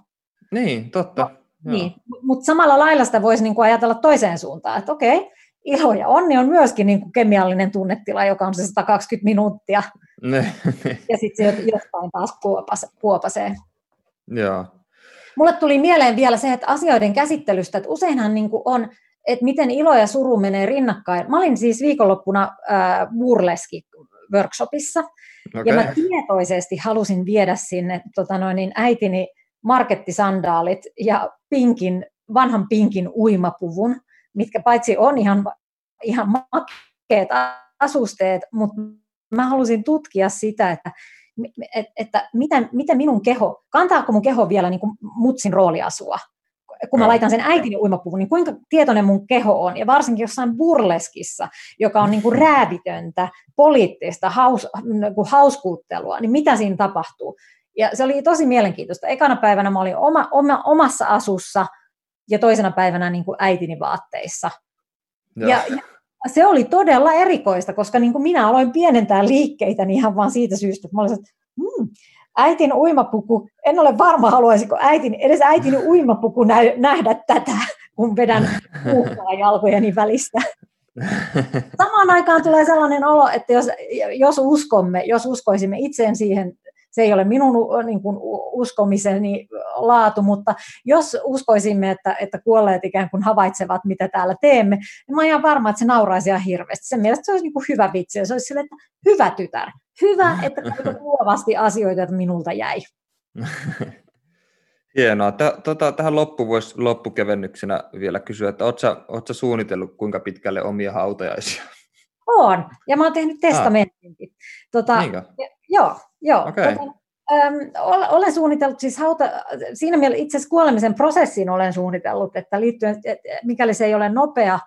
Niin, totta.
No, niin. Mutta samalla lailla sitä voisi niinku ajatella toiseen suuntaan, että okei, okay, ilo ja onni on myöskin niin kuin kemiallinen tunnetila, joka on se 120 minuuttia. Ne, ne. Ja sitten se jostain taas kuopase, kuopasee.
Joo.
Mulle tuli mieleen vielä se, että asioiden käsittelystä, että useinhan niin kuin on, että miten ilo ja suru menee rinnakkain. Mä olin siis viikonloppuna äh, Burleski-workshopissa, okay. ja mä tietoisesti halusin viedä sinne tota noin, niin äitini markettisandaalit ja pinkin, vanhan pinkin uimapuvun, mitkä paitsi on ihan, ihan makeat asusteet, mutta mä halusin tutkia sitä, että, että, että miten, miten minun keho, kantaako mun keho vielä niin kuin mutsin rooliasua, kun mä laitan sen äitini uimapuvun, niin kuinka tietoinen mun keho on, ja varsinkin jossain burleskissa, joka on niin kuin räävitöntä, poliittista, haus, niin kuin hauskuuttelua, niin mitä siinä tapahtuu? Ja se oli tosi mielenkiintoista. Ekana päivänä mä olin oma, oma, omassa asussa, ja toisena päivänä niin kuin äitini vaatteissa. Ja, ja se oli todella erikoista, koska niin kuin minä aloin pienentää liikkeitä niin ihan vaan siitä syystä, että mä olisin, että mm, äitin uimapuku, en ole varma haluaisiko äitin, edes äitini uimapuku nähdä tätä, kun vedän uhkaa jalkojeni välistä. Samaan aikaan tulee sellainen olo, että jos, jos uskomme, jos uskoisimme itseen siihen, se ei ole minun niin kuin, uskomiseni laatu, mutta jos uskoisimme, että, että kuolleet ikään kuin havaitsevat, mitä täällä teemme, niin mä olen ihan varma, että se nauraisi ihan hirveästi. Sen mielestä se olisi niin kuin hyvä vitsi, ja se olisi sille, että hyvä tytär, hyvä, että luovasti asioita, että minulta jäi.
Hienoa. Tota, tähän loppu voisi loppukevennyksenä vielä kysyä, että oletko suunnitellut kuinka pitkälle omia hautajaisia?
On, ja mä oon tehnyt. Ah. Tota, joo, joo.
Okay.
Tota, äm, olen suunnitellut, siis hauta, siinä mielessä itse asiassa kuolemisen prosessiin olen suunnitellut, että liittyen, mikäli se ei ole nopea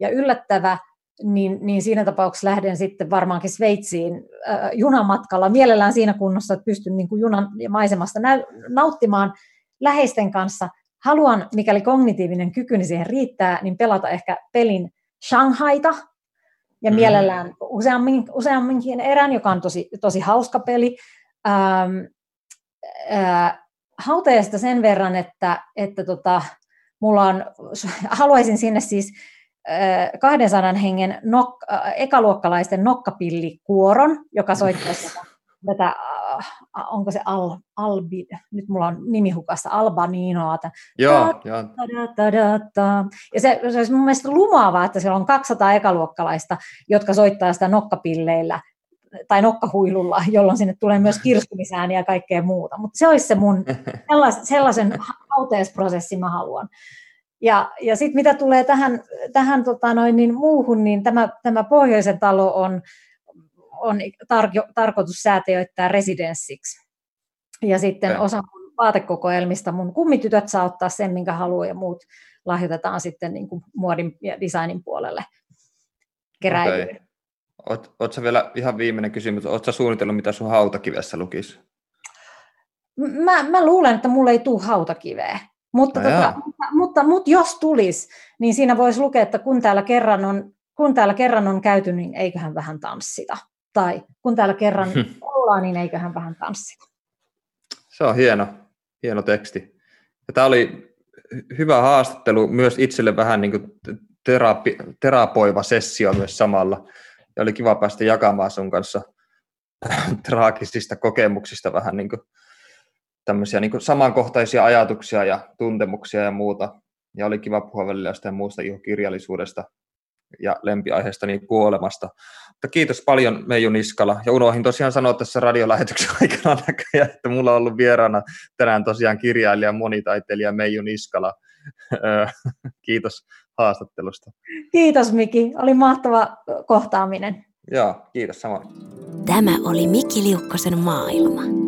ja yllättävä, niin, niin siinä tapauksessa lähden sitten varmaankin Sveitsiin äh, junamatkalla, mielellään siinä kunnossa, että pystyn niin kuin junan ja maisemasta nä- nauttimaan läheisten kanssa. Haluan, mikäli kognitiivinen kykyni siihen riittää, niin pelata ehkä pelin Shanghaita, ja mm. mielellään useammin, useamminkin erän, joka on tosi, tosi hauska peli. Ähm, äh, hautajasta sen verran, että, että tota, mulla on, haluaisin sinne siis 200 hengen nok, ekaluokkalaisten nokkapillikuoron, joka soittaisi tätä, onko se Al, Albi, nyt mulla on nimi hukassa, Albaninoa.
Joo, joo.
Ja se, se olisi mun mielestä lumaavaa, että siellä on 200 ekaluokkalaista, jotka soittaa sitä nokkapilleillä tai nokkahuilulla, jolloin sinne tulee myös kirstumisääniä ja kaikkea muuta. Mutta se olisi se mun, sellaisen, sellaisen hauteesprosessin mä haluan. Ja, ja sitten mitä tulee tähän, tähän tota noin, niin muuhun, niin tämä, tämä pohjoisen talo on, on tar- tarkoitus säätiöittää residenssiksi. Ja sitten osa mun vaatekokoelmista mun kummitytöt saa ottaa sen, minkä haluaa, ja muut lahjoitetaan sitten niin kuin muodin ja designin puolelle keräilyyn.
Okay. Oletko vielä ihan viimeinen kysymys, oletko suunnitellut, mitä sun hautakivessä lukisi?
Mä, mä luulen, että mulle ei tule hautakiveä. Mutta, no tota, mutta, mutta, mutta jos tulisi, niin siinä voisi lukea, että kun täällä kerran on, kun täällä kerran on käyty, niin eiköhän vähän tanssita. Tai kun täällä kerran ollaan, niin eiköhän vähän tanssita.
Se on hieno, hieno teksti. Ja tämä oli hyvä haastattelu myös itselle vähän niin kuin terapi, terapoiva sessio myös samalla. Ja oli kiva päästä jakamaan sun kanssa traagisista kokemuksista vähän niin kuin tämmöisiä niin samankohtaisia ajatuksia ja tuntemuksia ja muuta. Ja oli kiva puhua välillä jostain muusta kirjallisuudesta ja lempiaiheesta niin kuolemasta. Mutta kiitos paljon Meiju Niskala. Ja unohdin tosiaan sanoa tässä radiolähetyksen aikana näköjään, että mulla on ollut vieraana tänään tosiaan kirjailija, monitaiteilija Meiju Niskala. kiitos haastattelusta.
Kiitos Miki, oli mahtava kohtaaminen.
Joo, kiitos samoin.
Tämä oli Miki Liukkosen maailma.